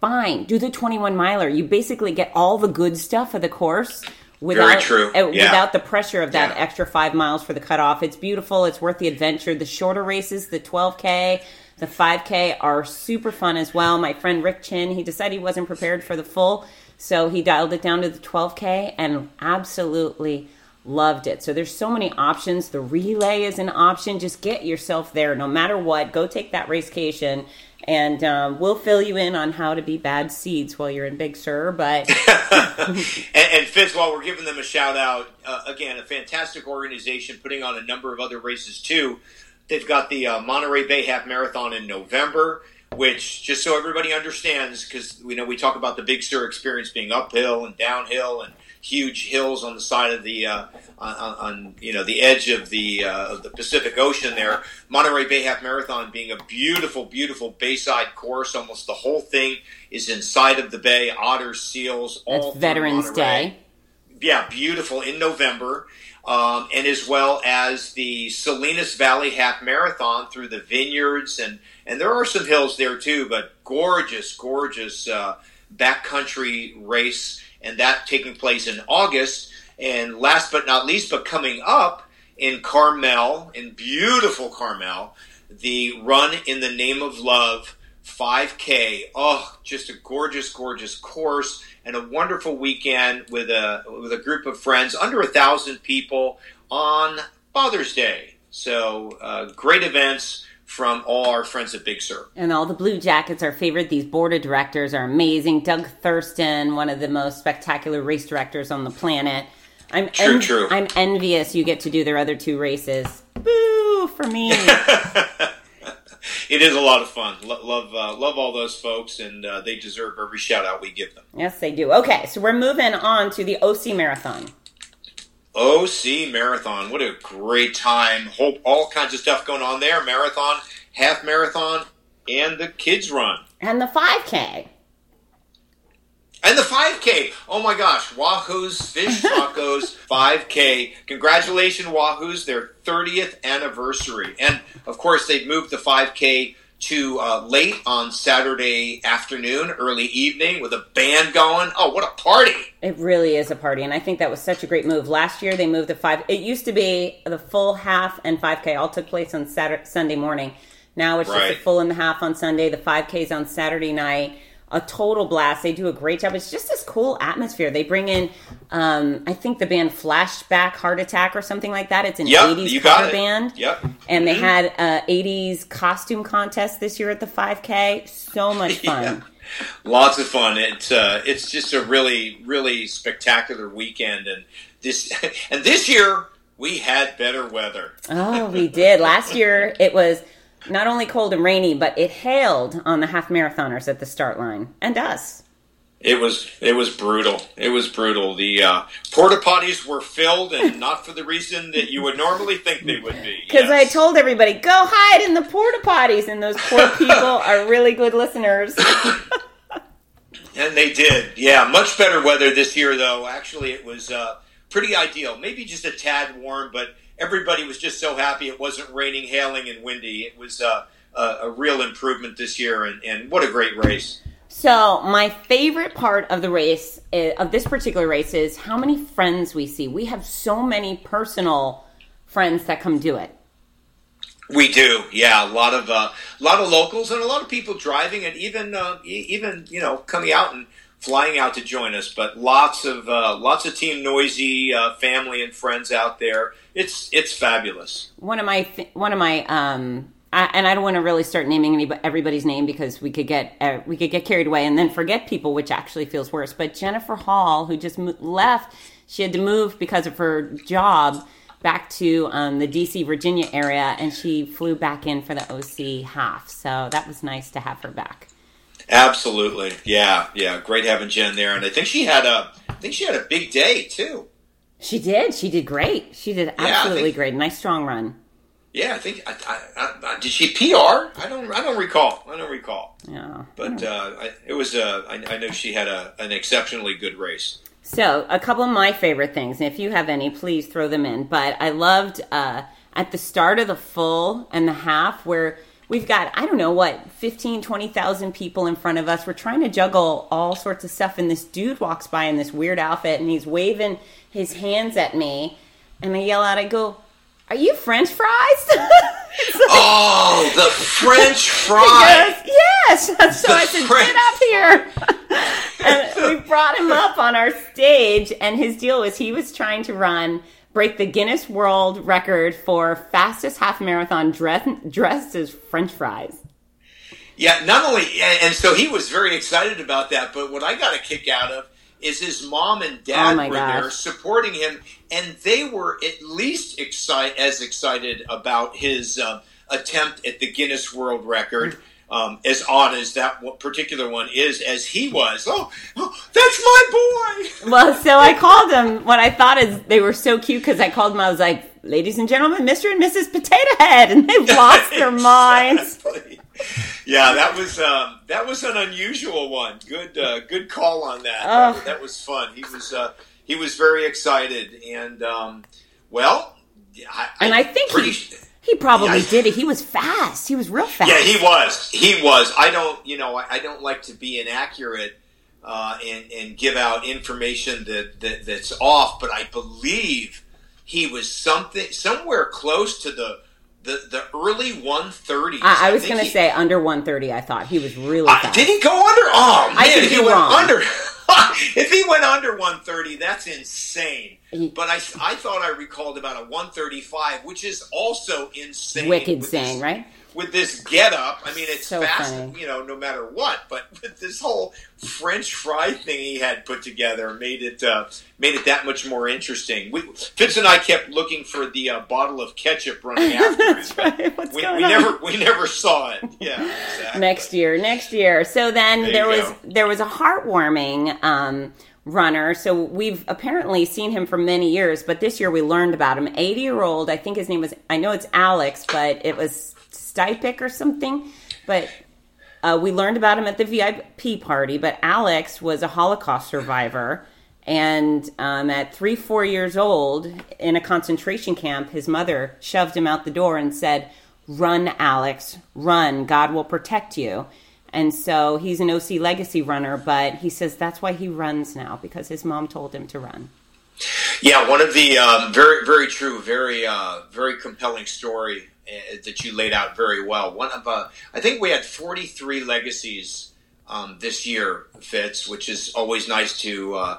fine, do the 21 miler. You basically get all the good stuff of the course without uh, yeah. without the pressure of that yeah. extra five miles for the cutoff. It's beautiful. It's worth the adventure. The shorter races, the 12k, the 5K are super fun as well. My friend Rick Chin, he decided he wasn't prepared for the full, so he dialed it down to the 12K and absolutely loved it. So there's so many options. The relay is an option. Just get yourself there no matter what. Go take that racecation and um, we'll fill you in on how to be bad seeds while you're in Big Sur. But and, and Fitz, while we're giving them a shout out, uh, again, a fantastic organization putting on a number of other races too. They've got the uh, Monterey Bay Half Marathon in November, which, just so everybody understands, because we know we talk about the Big Sur experience being uphill and downhill and huge hills on the side of the uh, on, on, you know the edge of the uh, of the Pacific Ocean. There, Monterey Bay Half Marathon being a beautiful, beautiful bayside course. Almost the whole thing is inside of the bay. Otters, seals, all That's Veterans Day. Yeah, beautiful in November um, and as well as the Salinas Valley Half Marathon through the vineyards, and and there are some hills there too, but gorgeous, gorgeous uh, backcountry race, and that taking place in August. And last but not least, but coming up in Carmel, in beautiful Carmel, the Run in the Name of Love 5K. Oh, just a gorgeous, gorgeous course and a wonderful weekend with a with a group of friends, under a thousand people on Father's Day. So uh, great events from all our friends at Big Sur. And all the Blue Jackets are favorite. These board of directors are amazing. Doug Thurston, one of the most spectacular race directors on the planet. I'm true, en- true. I'm envious you get to do their other two races. Boo for me. it is a lot of fun. love uh, love all those folks, and uh, they deserve every shout out we give them. Yes, they do. Okay, so we're moving on to the OC Marathon. OC Marathon, what a great time! Hope all kinds of stuff going on there. Marathon, half marathon, and the kids run, and the five k. And the 5K. Oh my gosh. Wahoo's Fish Tacos 5K. Congratulations, Wahoo's, their 30th anniversary. And of course, they've moved the 5K to uh, late on Saturday afternoon, early evening with a band going. Oh, what a party! It really is a party, and I think that was such a great move. Last year they moved the five. It used to be the full half and 5K all took place on Saturday, Sunday morning. Now it's right. just a full and the half on Sunday. The 5Ks on Saturday night. A total blast. They do a great job. It's just this cool atmosphere. They bring in, um, I think the band Flashback Heart Attack or something like that. It's an Yep, 80s you got cover it. band. Yep. And they had a 80s costume contest this year at the 5K. So much fun. Yeah. Lots of fun. It's uh, it's just a really really spectacular weekend, and this and this year we had better weather. Oh, we did. Last year it was not only cold and rainy, but it hailed on the half marathoners at the start line and us. It was it was brutal. It was brutal. The uh, porta potties were filled, and not for the reason that you would normally think they would be. Because I told everybody, go hide in the porta potties, and those poor people are really good listeners. And they did. Yeah, much better weather this year, though. Actually, it was uh, pretty ideal. Maybe just a tad warm, but everybody was just so happy it wasn't raining, hailing, and windy. It was uh, a, a real improvement this year, and, and what a great race. So, my favorite part of the race, uh, of this particular race, is how many friends we see. We have so many personal friends that come do it. We do, yeah. A lot of uh, a lot of locals and a lot of people driving, and even uh, even you know coming out and flying out to join us. But lots of uh, lots of Team Noisy uh, family and friends out there. It's it's fabulous. One of my, one of my, um, I, and I don't want to really start naming any, everybody's name because we could get uh, we could get carried away and then forget people, which actually feels worse. But Jennifer Hall, who just mo- left, she had to move because of her job back to um, the DC Virginia area, and she flew back in for the OC half. So that was nice to have her back. Absolutely, yeah, yeah. Great having Jen there, and I think she had a I think she had a big day too. She did. She did great. She did absolutely think- great. Nice strong run. Yeah, I think I, I, I, did she PR? I don't I don't recall. I don't recall. Yeah. But uh, I, it was uh, I, I know she had a, an exceptionally good race. So, a couple of my favorite things, and if you have any, please throw them in. But I loved uh, at the start of the full and the half where we've got, I don't know what, 15, 20,000 people in front of us. We're trying to juggle all sorts of stuff, and this dude walks by in this weird outfit, and he's waving his hands at me. And I yell out, I go, Are you French fries? Like- Oh, the French fries Yes, yes. So I said, French get up here. and we brought him up on our stage, and his deal was he was trying to run, break the Guinness World Record for fastest half marathon dress, dressed as French fries. Yeah, not only, and so he was very excited about that. But what I got a kick out of is his mom and dad Oh were there supporting him, and they were at least excite, as excited about his uh, attempt at the Guinness World Record. Um, as odd as that particular one is, as he was. Oh, oh that's my boy. Well, so I called him. What I thought is they were so cute because I called him. I was like, "Ladies and gentlemen, Mr. and Mrs. Potato Head," and they lost their minds. Exactly. Yeah, that was um, that was an unusual one. Good uh, good call on that. Oh. That, that was fun. He was uh, he was very excited, and um, well, I, And I think pretty, he, he probably Yeah. did it. He was fast. He was real fast. yeah, he was. He was. I don't, you know, I, don't like to be inaccurate uh, and and give out information that, that that's off, but I believe he was something somewhere close to the the, the early 130s. I, I was going to say under 130. I thought he was really Uh, did he go under? Oh man, I could if he went wrong. under, if he went under 130, that's insane. Mm. But I, I thought I recalled about a 135, which is also insane. Wicked saying, right? With this get up, I mean, it's So fast, funny. you know, no matter what. But with this whole French fry thing he had put together made it uh, made it that much more interesting. We, Fitz and I kept looking for the uh, bottle of ketchup running after That's it, right. What's We, going we on? never we never saw it. Yeah, exactly. next year, next year. So then There there, was go. there was a heartwarming um, runner. So we've apparently seen him for many years, but this year we learned about him. Eighty year old, I think his name was. I know it's Alex, but it was Stipik or something. But uh, we learned about him at the VIP party. But Alex was a Holocaust survivor. And um, at three, four years old, in a concentration camp, his mother shoved him out the door and said, Run, Alex, run. God will protect you. And so he's an OC legacy runner, but he says that's why he runs now because his mom told him to run. Yeah, one of the um, very, very true, very, uh, very compelling story that you laid out very well. One of, uh, I think we had forty-three legacies um, this year, Fitz, which is always nice to uh,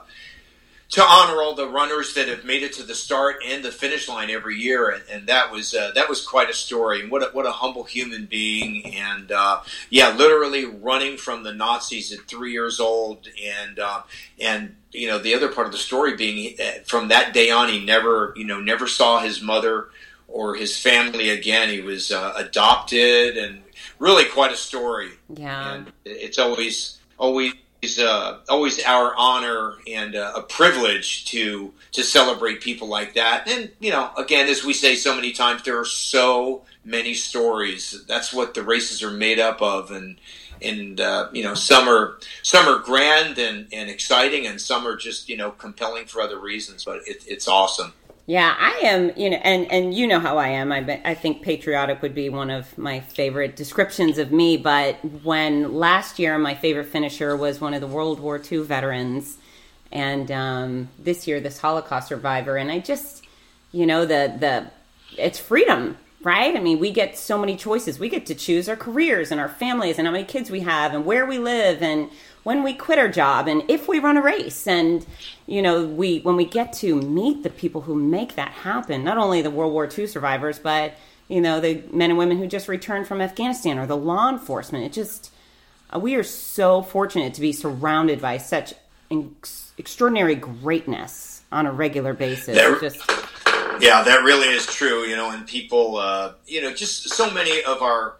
to honor all the runners that have made it to the start and the finish line every year, and, and that was uh, that was quite a story. And what a, what a humble human being, and uh, yeah, literally running from the Nazis at three years old, and uh, and you know the other part of the story being uh, from that day on, he never you know never saw his mother or his family again. He was uh, adopted, and really quite a story. Yeah, and it's always always uh, always our honor and uh, a privilege to to celebrate people like that. And you know, again, as we say so many times, there are so many stories. That's what the races are made up of, and and uh, you know, some are some are grand and, and exciting, and some are just you know compelling for other reasons. But it, it's awesome. Yeah, I am, you know, and and you know how I am. I I think patriotic would be one of my favorite descriptions of me. But when last year my favorite finisher was one of the World War II veterans, and um, this year this Holocaust survivor, and I just, you know, the the it's freedom, right? I mean, we get so many choices. We get to choose our careers and our families and how many kids we have and where we live and when we quit our job and if we run a race and you know we when we get to meet the people who make that happen not only the world war ii survivors but you know the men and women who just returned from afghanistan or the law enforcement it just uh, we are so fortunate to be surrounded by such ex- extraordinary greatness on a regular basis There- just Yeah, that really is true. You know, and people, uh, you know, just so many of our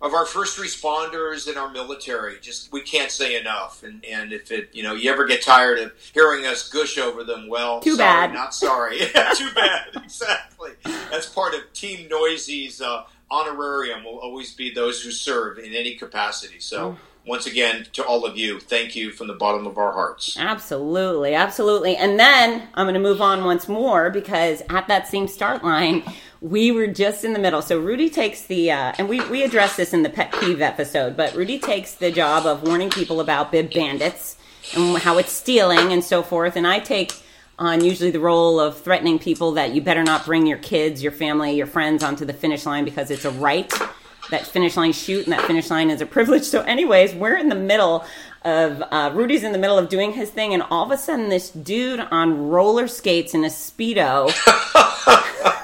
of our first responders and our military, just we can't say enough. And and if it, you know, you ever get tired of hearing us gush over them, well, Too sorry, bad. not sorry. Yeah, too bad. Exactly. That's part of Team Noisy's uh, honorarium. Will always be those who serve in any capacity. So. Once again, to all of you, thank you from the bottom of our hearts. Absolutely, absolutely. And then I'm going to move on once more because at that same start line, we were just in the middle. So Rudy takes the, uh, and we, we addressed this in the pet peeve episode, but Rudy takes the job of warning people about bib bandits and how it's stealing and so forth. And I take on usually the role of threatening people that you better not bring your kids, your family, your friends onto the finish line because it's a right that finish line shoot and that finish line is a privilege. So, anyways, we're in the middle of uh, Rudy's in the middle of doing his thing, and all of a sudden, this dude on roller skates in a speedo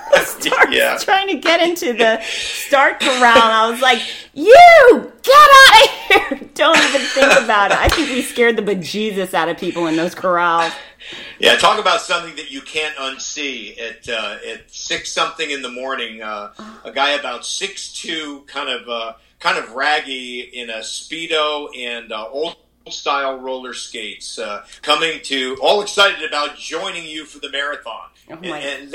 starts Yeah. trying to get into the start corral. I was like, "You get out of here! Don't even think about it." I think we scared the bejesus out of people in those corrals. Yeah, talk about something that you can't unsee. At uh, at six something in the morning, uh, a guy about six two, kind of uh, kind of raggy in a speedo and uh, old style roller skates, uh, coming to all excited about joining you for the marathon. Oh and, and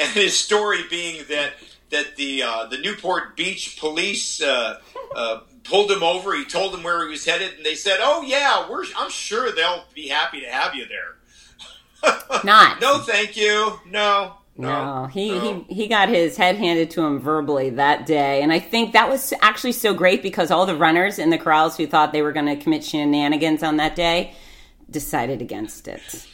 and his story being that that the uh, the Newport Beach police. Uh, uh, Pulled him over. He told them where he was headed, and they said, "Oh yeah, we're. I'm sure they'll be happy to have you there." Not. No, thank you. No. No, he, no. he he got his head handed to him verbally that day, and I think that was actually so great because all the runners in the corrals who thought they were going to commit shenanigans on that day decided against it.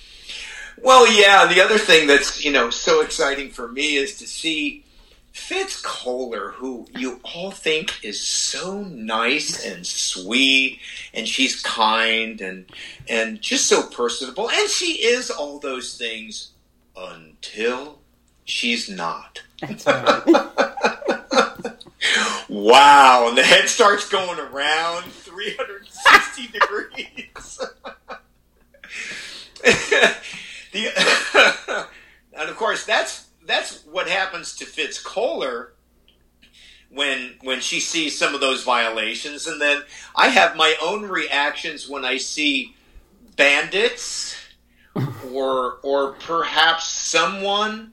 Well, yeah. The other thing that's you know so exciting for me is to see Fitz Koehler, who you all think is so nice and sweet, and she's kind and and just so personable, and she is all those things until she's not. That's right. Wow, and the head starts going around 360 degrees. the, and of course, that's that's what happens to Fitz Koehler when when she sees some of those violations, and then I have my own reactions when I see bandits or or perhaps someone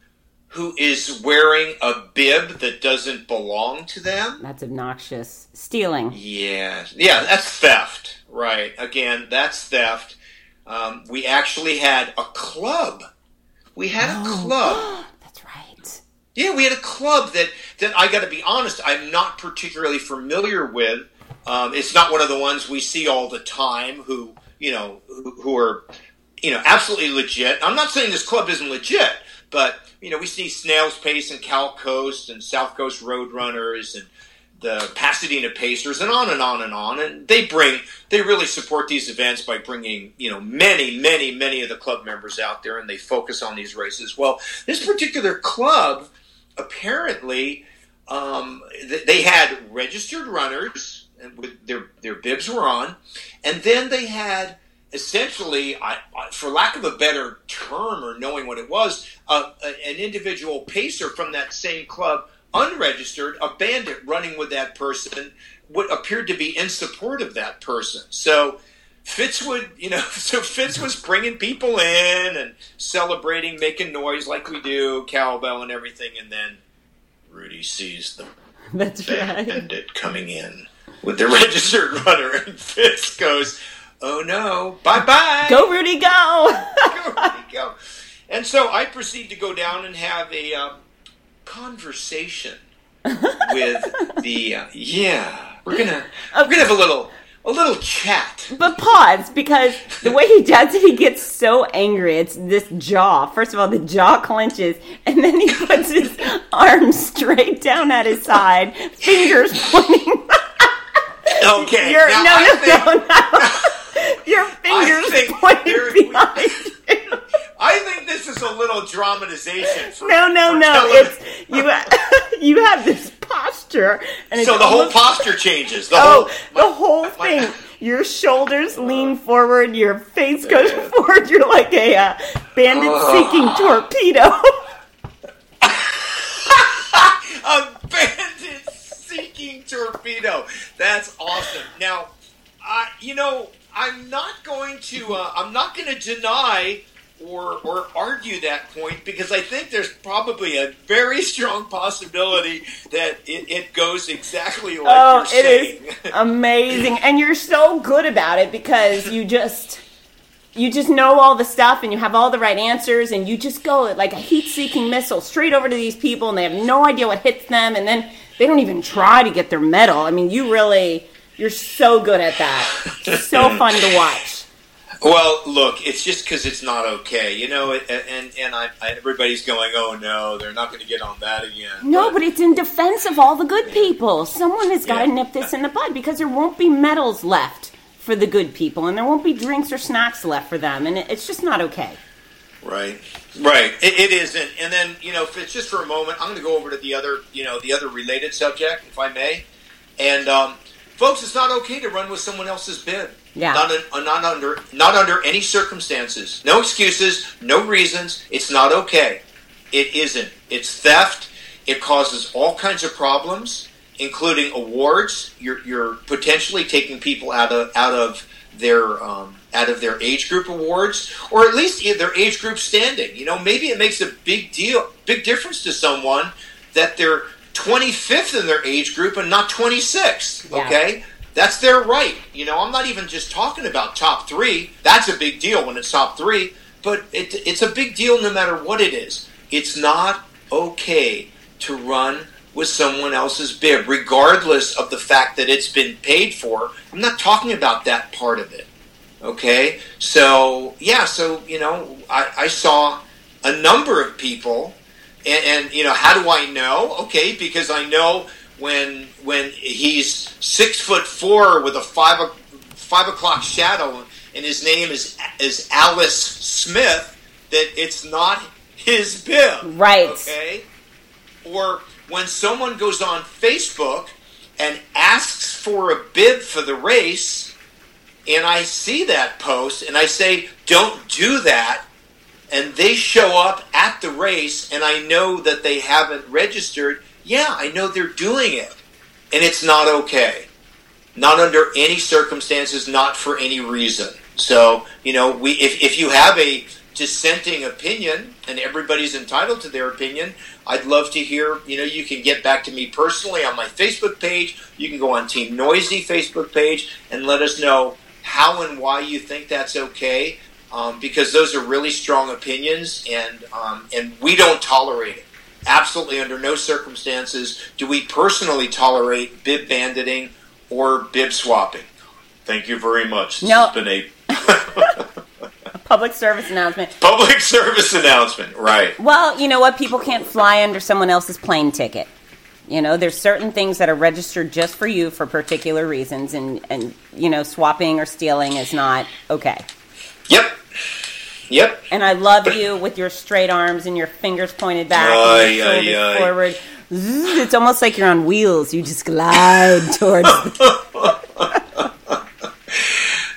who is wearing a bib that doesn't belong to them. That's obnoxious. Stealing. Yeah, yeah, that's theft, right? Again, that's theft. Um, we actually had a club. We had a club. That's right. Yeah, we had a club that that I got to be honest, I'm not particularly familiar with. Um, it's not one of the ones we see all the time. Who you know who, who are you know absolutely legit. I'm not saying this club isn't legit, but you know we see Snail's Pace and Cal Coast and South Coast Roadrunners and the Pasadena Pacers, and on and on and on. And they bring, they really support these events by bringing, you know, many, many, many of the club members out there, and they focus on these races. Well, this particular club, apparently, um, they had registered runners, and with their their bibs were on, and then they had essentially, I, for lack of a better term or knowing what it was, uh, an individual pacer from that same club unregistered, a bandit running with that person, what appeared to be in support of that person. So Fitz would, you know, so Fitz was bringing people in and celebrating, making noise like we do, cowbell and everything, and then Rudy sees the That's bandit right. coming in with the registered runner, and Fitz goes, "Oh no, bye bye, Go, Rudy, go! go, Rudy, go." And so I proceed to go down and have a um, conversation with the uh, yeah. We're gonna we're gonna have a little a little chat. But pause, because the way he does it, he gets so angry. It's this jaw. First of all, the jaw clenches, and then he puts his arms straight down at his side, fingers pointing. Okay, Your, now no, I no, think, no, no. Your fingers pointing behind you. I think this is a little dramatization. For, No, no, no. It's you. You have this posture, and so the whole almost- posture changes. The Oh, whole the whole my- thing. Your shoulders lean forward, your face goes forward. You're like a uh, bandit seeking torpedo. a bandit seeking torpedo. That's awesome. Now, uh, you know, I'm not going to. Uh, I'm not going to deny or or argue that point because I think there's probably a very strong possibility that it, it goes exactly like oh, you're it saying. is amazing, and you're so good about it because you just. You just know all the stuff and you have all the right answers and you just go like a heat-seeking missile straight over to these people and they have no idea what hits them and then they don't even try to get their medal. I mean, you really you're so good at that. so fun to watch. Well, look, it's just because it's not okay, you know. And and, and I, I, everybody's going, "Oh no, they're not going to get on that again." No, but it's in defense of all the good people. Someone has got to Yeah. nip this in the bud because there won't be medals left for the good people, and there won't be drinks or snacks left for them, and it- it's just not okay. Right, right. It, it isn't. And then you know, if it's just for a moment, I'm going to go over to the other, you know, the other related subject, if I may. And um, folks, it's not okay to run with someone else's bib. Yeah. Not, in, uh, not under not under any circumstances. No excuses. No reasons. It's not okay. It isn't. It's theft. It causes all kinds of problems, including awards. You're, you're potentially taking people out of out of their um, out of their age group awards, or at least their age group standing. You know, maybe it makes a big deal, big difference to someone that they're 25th in their age group and not 26th. Yeah. Okay, that's their right. You know, I'm not even just talking about top three. That's a big deal when it's top three, but it, it's a big deal no matter what it is. It's not okay to run with someone else's bib, regardless of the fact that it's been paid for. I'm not talking about that part of it. Okay? So, yeah, so, you know, I, I saw a number of people, and, and, you know, how do I know? Okay, because I know when when he's six foot four with a five o- five o'clock shadow, and his name is is Alice Smith, that it's not his bib. Right. Okay. Or when someone goes on Facebook and asks for a bib for the race, and I see that post and I say, don't do that, and they show up at the race and I know that they haven't registered, yeah, I know they're doing it. And it's not okay. Not under any circumstances, not for any reason. So, you know, we if, if you have a dissenting opinion and everybody's entitled to their opinion, I'd love to hear, you know, you can get back to me personally on my Facebook page. You can go on Team Noisy Facebook page and let us know how and why you think that's okay. Um, because those are really strong opinions, and um, and we don't tolerate it. Absolutely, under no circumstances do we personally tolerate bib banditing or bib swapping. Thank you very much. This No. has been a Public service announcement. public service announcement. Right. Well, you know what? People can't fly under someone else's plane ticket. You know, there's certain things that are registered just for you for particular reasons, and and you know, swapping or stealing is not okay. Yep. Yep. And I love you with your straight arms and your fingers pointed back Aye, and your aye, shoulders aye. forward. It's almost like you're on wheels. You just glide towards.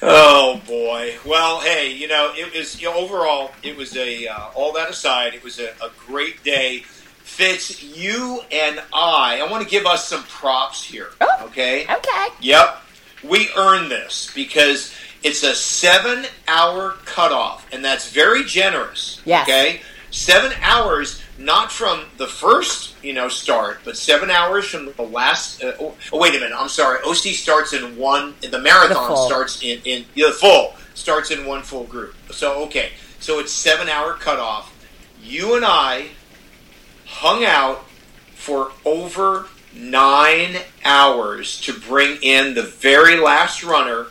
Oh boy. Well, hey, you know, it was you know, overall, it was a uh, all that aside, it was a, a great day. Fitz, you and I, I want to give us some props here. Oh. Okay. okay. Yep. We earned this because it's a seven hour cutoff, and that's very generous. Yes. Okay? Seven hours, not from the first, you know, start, but seven hours from the last. Uh, oh, oh, wait a minute. I'm sorry. OC starts in one. The marathon The starts in in the full starts in one full group. So okay. So it's seven hour cutoff. You and I hung out for over nine hours to bring in the very last runner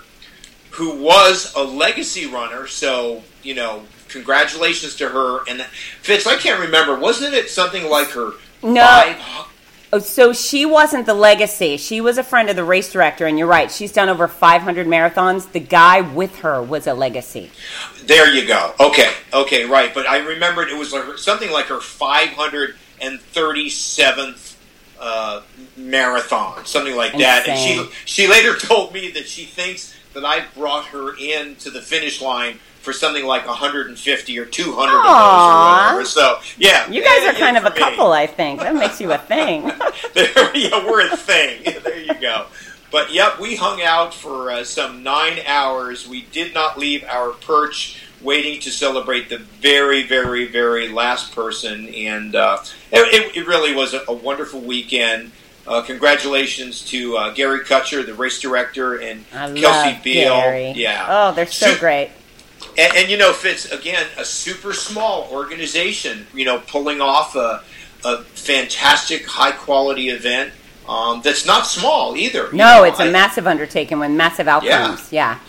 who was a legacy runner. So, you know, congratulations to her. And Fitz, I can't remember, wasn't it something like her No. five? Oh, so she wasn't the legacy. She was a friend of the race director, and you're right. She's done over 500 marathons. The guy with her was a legacy. There you go. Okay, okay, right. But I remembered it was something like her 537th uh, marathon, something like that. And she she later told me that she thinks that I brought her in to the finish line for something like 150 or 200 of those or whatever. So yeah, You guys are kind of a me. couple, I think. That makes you a thing. There- yeah, we're a thing. there you go. But yep, we hung out for uh, some nine hours. We did not leave our perch waiting to celebrate the very, very, very last person. And uh, it, it really was a, a wonderful weekend. Uh, congratulations to uh, Gary Kutcher, the race director, and I Kelsey Beal. Gary. Yeah. Oh, they're so great. And, and you know, Fitz, again, a super small organization, you know, pulling off a, a fantastic, high quality event um, that's not small either. No, know. it's a I- massive undertaking with massive outcomes. Yeah.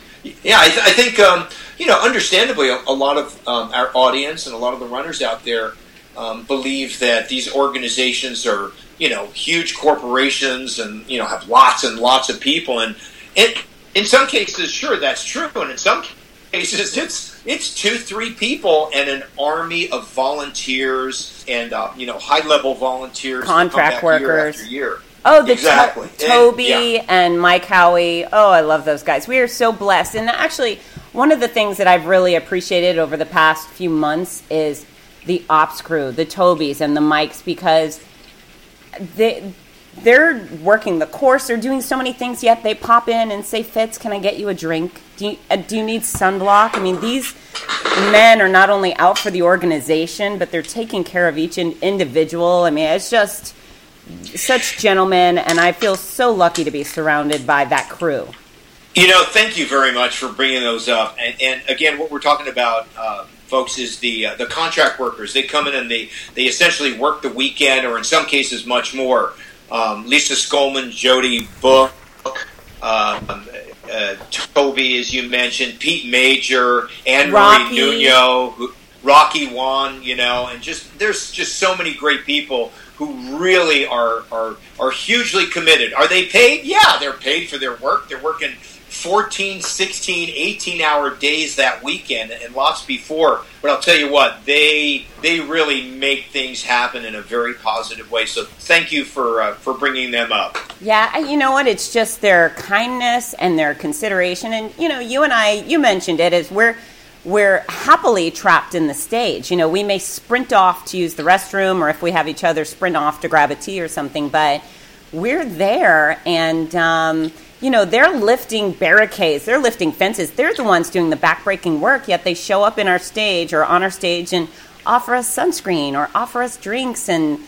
Yeah, I, th- I think, um, you know, understandably, a, a lot of um, our audience and a lot of the runners out there um, believe that these organizations are, you know, huge corporations and, you know, have lots and lots of people. And, and in some cases, sure, that's true. And in some cases, it's it's two, three people and an army of volunteers and, uh, you know, high level volunteers. Contract workers. Year after year. Oh, the Exactly. To- And- Toby yeah. and Mike Howie. Oh, I love those guys. We are so blessed. And actually, one of the things that I've really appreciated over the past few months is the ops crew, the Tobys and the Mikes, because they they're working the course. They're doing so many things. Yet they pop in and say, "Fitz, can I get you a drink? Do you, uh, do you need sunblock?" I mean, these men are not only out for the organization, but they're taking care of each in- individual. I mean, it's just such gentlemen, and I feel so lucky to be surrounded by that crew. You know, thank you very much for bringing those up. And, and again, what we're talking about, uh, folks, is the uh, the contract workers. They come in and they they essentially work the weekend, or in some cases, much more. Um, Lisa Skolman, Jody Book, um, uh, Toby, as you mentioned, Pete Major, Anne Marie Nuno, who, Rocky Wan, you know, and just there's just so many great people who really are are are hugely committed. Are they paid? Yeah, they're paid for their work. They're working 14, 16, 18 hour days that weekend and lots before. But I'll tell you what, they they really make things happen in a very positive way. So thank you for uh, for bringing them up. Yeah, you know what? It's just their kindness and their consideration. And you know, you and I, you mentioned it, is we're we're happily trapped in the stage. You know, we may sprint off to use the restroom, or if we have each other, sprint off to grab a tea or something. But we're there, and um, you know, they're lifting barricades, they're lifting fences. They're the ones doing the backbreaking work. Yet they show up in our stage or on our stage and offer us sunscreen or offer us drinks and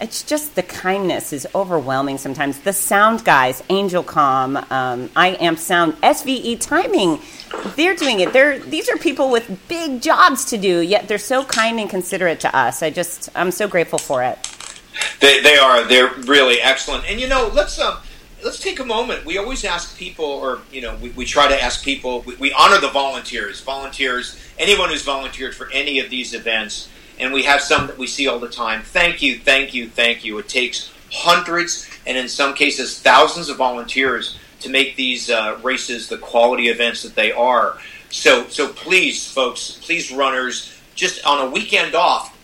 it's just the kindness is overwhelming sometimes. The sound guys, Angelcom, um, I Am Sound, SVE Timing, they're doing it. They're these are people with big jobs to do, yet they're so kind and considerate to us. I just I'm so grateful for it. They, they are. They're really excellent. And you know, let's um, let's take a moment. We always ask people, or you know, we, we try to ask people. We, we honor the volunteers, volunteers, anyone who's volunteered for any of these events, and we have some that we see all the time. Thank you, thank you, thank you. It takes hundreds and in some cases thousands of volunteers to make these uh, races the quality events that they are. So, so please, folks, please, runners, just on a weekend off,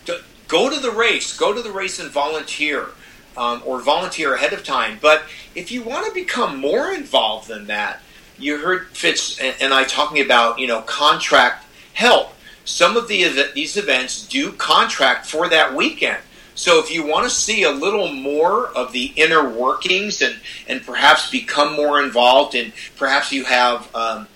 go to the race, go to the race and volunteer. Um, or volunteer ahead of time. But if you want to become more involved than that, you heard Fitz and I talking about you know contract help. Some of the these events do contract for that weekend. So if you want to see a little more of the inner workings and and perhaps become more involved, and perhaps you have um,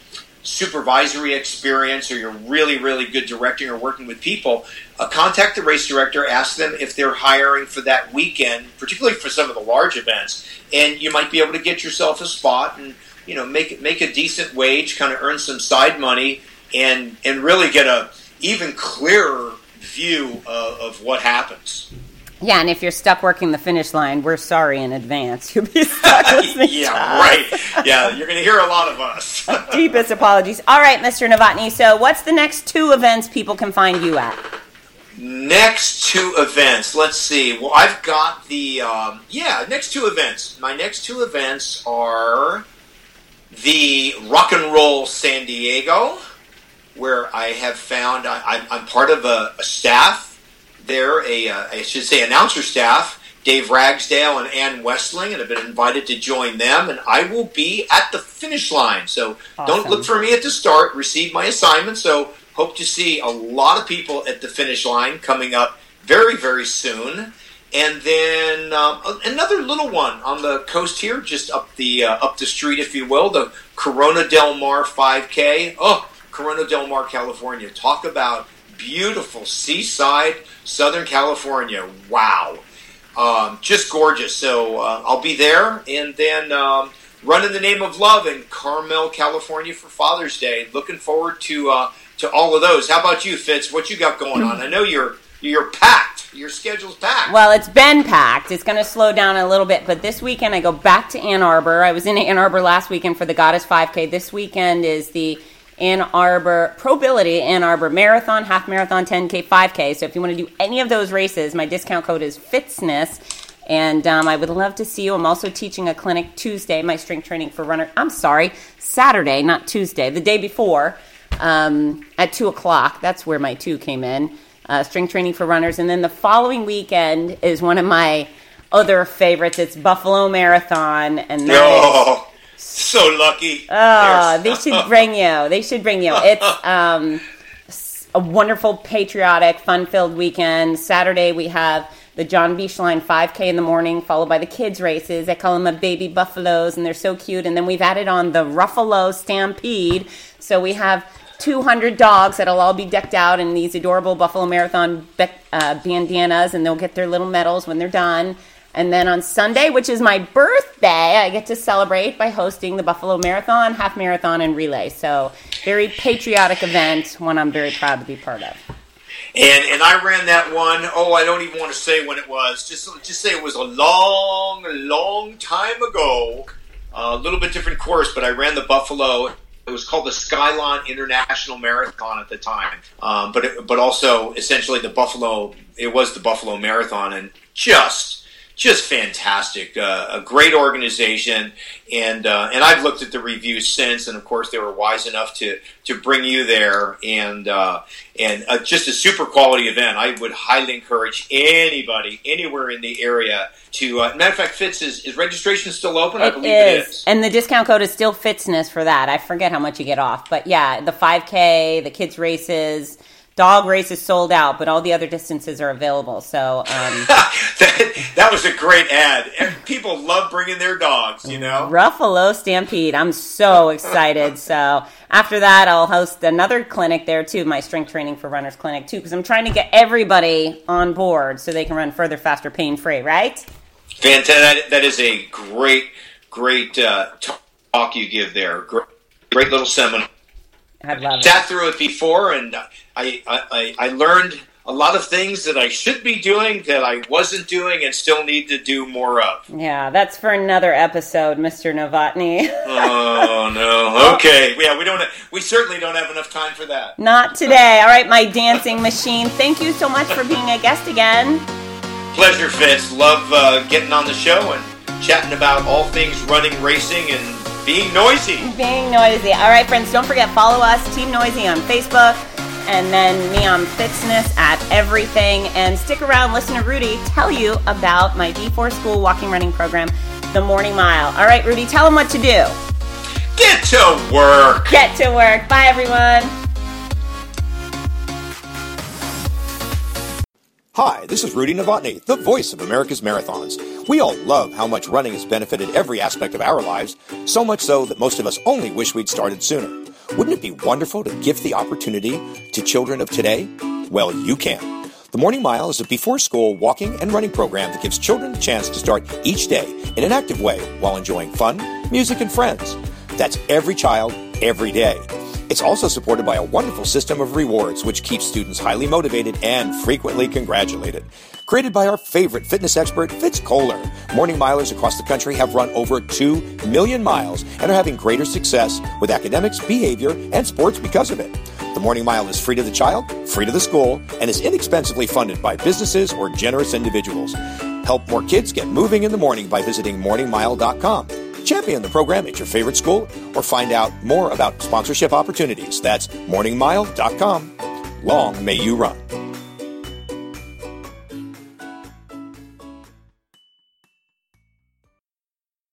supervisory experience or you're really really good directing or working with people, uh, contact the race director, ask them if they're hiring for that weekend, particularly for some of the large events, and you might be able to get yourself a spot and you know make make a decent wage, kind of earn some side money, and and really get a even clearer view of, of what happens. Yeah, and if you're stuck working the finish line, we're sorry in advance. You'll be stuck listening Yeah, right. Yeah, you're going to hear a lot of us. Deepest apologies. All right, Mr. Novotny. So, what's the next two events people can find you at? Next two events. Let's see. Well, I've got the um, yeah. Next two events. My next two events are the Rock and Roll San Diego, where I have found I, am part of a, a, staff there, a uh, I should say announcer staff. Dave Ragsdale and Ann Westling, and have been invited to join them, and I will be at the finish line. So awesome. don't look for me at the start. Receive my assignment. So hope to see a lot of people at the finish line coming up very, very soon. And then um, another little one on the coast here, just up the uh, up the street, if you will, the Corona Del Mar 5K. Oh, Corona Del Mar, California. Talk about beautiful seaside, Southern California. Wow, um, just gorgeous. So uh, I'll be there, and then um, run in the name of love in Carmel, California for Father's Day. Looking forward to uh, to all of those. How about you, Fitz? What you got going on? I know you're you're packed. Your schedule's packed. Well, it's been packed. It's going to slow down a little bit, but this weekend I go back to Ann Arbor. I was in Ann Arbor last weekend for the Goddess 5K. This weekend is the Ann Arbor Probility Ann Arbor Marathon, Half Marathon, 10K, 5K. So if you want to do any of those races, my discount code is FITZNESS. And um, I would love to see you. I'm also teaching a clinic Tuesday, my strength training for runner. I'm sorry, Saturday, not Tuesday, the day before um, at 2 o'clock. That's where my two came in uh, strength training for runners. And then the following weekend is one of my other favorites. It's Buffalo Marathon, and that is, so lucky. Oh, they should bring you. They should bring you. It's um, a wonderful, patriotic, fun-filled weekend. Saturday we have the John Beachline 5K in the morning, followed by the kids' races. I call them a baby buffaloes, and they're so cute. And then we've added on the Ruffalo Stampede. So we have 200 dogs that'll all be decked out in these adorable Buffalo Marathon be- uh, bandanas, and they'll get their little medals when they're done. And then on Sunday, which is my birthday, I get to celebrate by hosting the Buffalo Marathon, half marathon, and relay. So, very patriotic event, one I'm very proud to be part of. And and I ran that one. Oh, I don't even want to say when it was. Just just say it was a long, long time ago. A little bit different course, but I ran the Buffalo it was called the Skylon International Marathon at the time, um, but it, but also essentially the Buffalo. It was the Buffalo Marathon, and just just fantastic. Uh, a great organization, and uh, and I've looked at the reviews since, and of course they were wise enough to to bring you there, and uh, and uh, just a super quality event. I would highly encourage anybody anywhere in the area to. Uh, matter of fact, Fitz is, is registration still open? It I believe is. it is, and the discount code is still Fitzness for that. I forget how much you get off, but yeah, the 5K, the kids races dog race is sold out, but all the other distances are available. So um, that, that was a great ad. People love bringing their dogs, you know. Ruffalo Stampede. I'm so excited. so after that, I'll host another clinic there too, my strength training for runners clinic too, because I'm trying to get everybody on board so they can run further, faster, pain free. Right? Fantastic. That, is a great, great uh, talk you give there. Great, great little seminar. I love Sat through it before, and I, I, I learned a lot of things that I should be doing that I wasn't doing and still need to do more of. Yeah, that's for another episode, Mr. Novotny. oh no. Okay. Yeah, we don't we certainly don't have enough time for that. Not today. All right, my dancing machine. Thank you so much for being a guest again. Pleasure, Fitz. Love uh, getting on the show and chatting about all things running, racing, and being noisy. Being noisy. All right, friends, don't forget, follow us, Team Noisy on Facebook, and then me on Fitzness at everything. And stick around, listen to Rudy tell you about my before school walking running program, the Morning Mile. All right, Rudy, tell them what to do. Get to work. Get to work. Bye, everyone. Hi, this is Rudy Novotny, the voice of America's Marathons. We all love how much running has benefited every aspect of our lives, so much so that most of us only wish we'd started sooner. Wouldn't it be wonderful to gift the opportunity to children of today? Well, you can. The Morning Mile is a before school walking and running program that gives children the chance to start each day in an active way while enjoying fun, music, and friends. That's every child, every day. It's also supported by a wonderful system of rewards, which keeps students highly motivated and frequently congratulated. Created by our favorite fitness expert, Fitz Koehler, morning milers across the country have run over 2 million miles and are having greater success with academics, behavior, and sports because of it. The Morning Mile is free to the child, free to the school, and is inexpensively funded by businesses or generous individuals. Help more kids get moving in the morning by visiting morningmile.com. Champion the program at your favorite school or find out more about sponsorship opportunities. That's morningmile.com. Long may you run.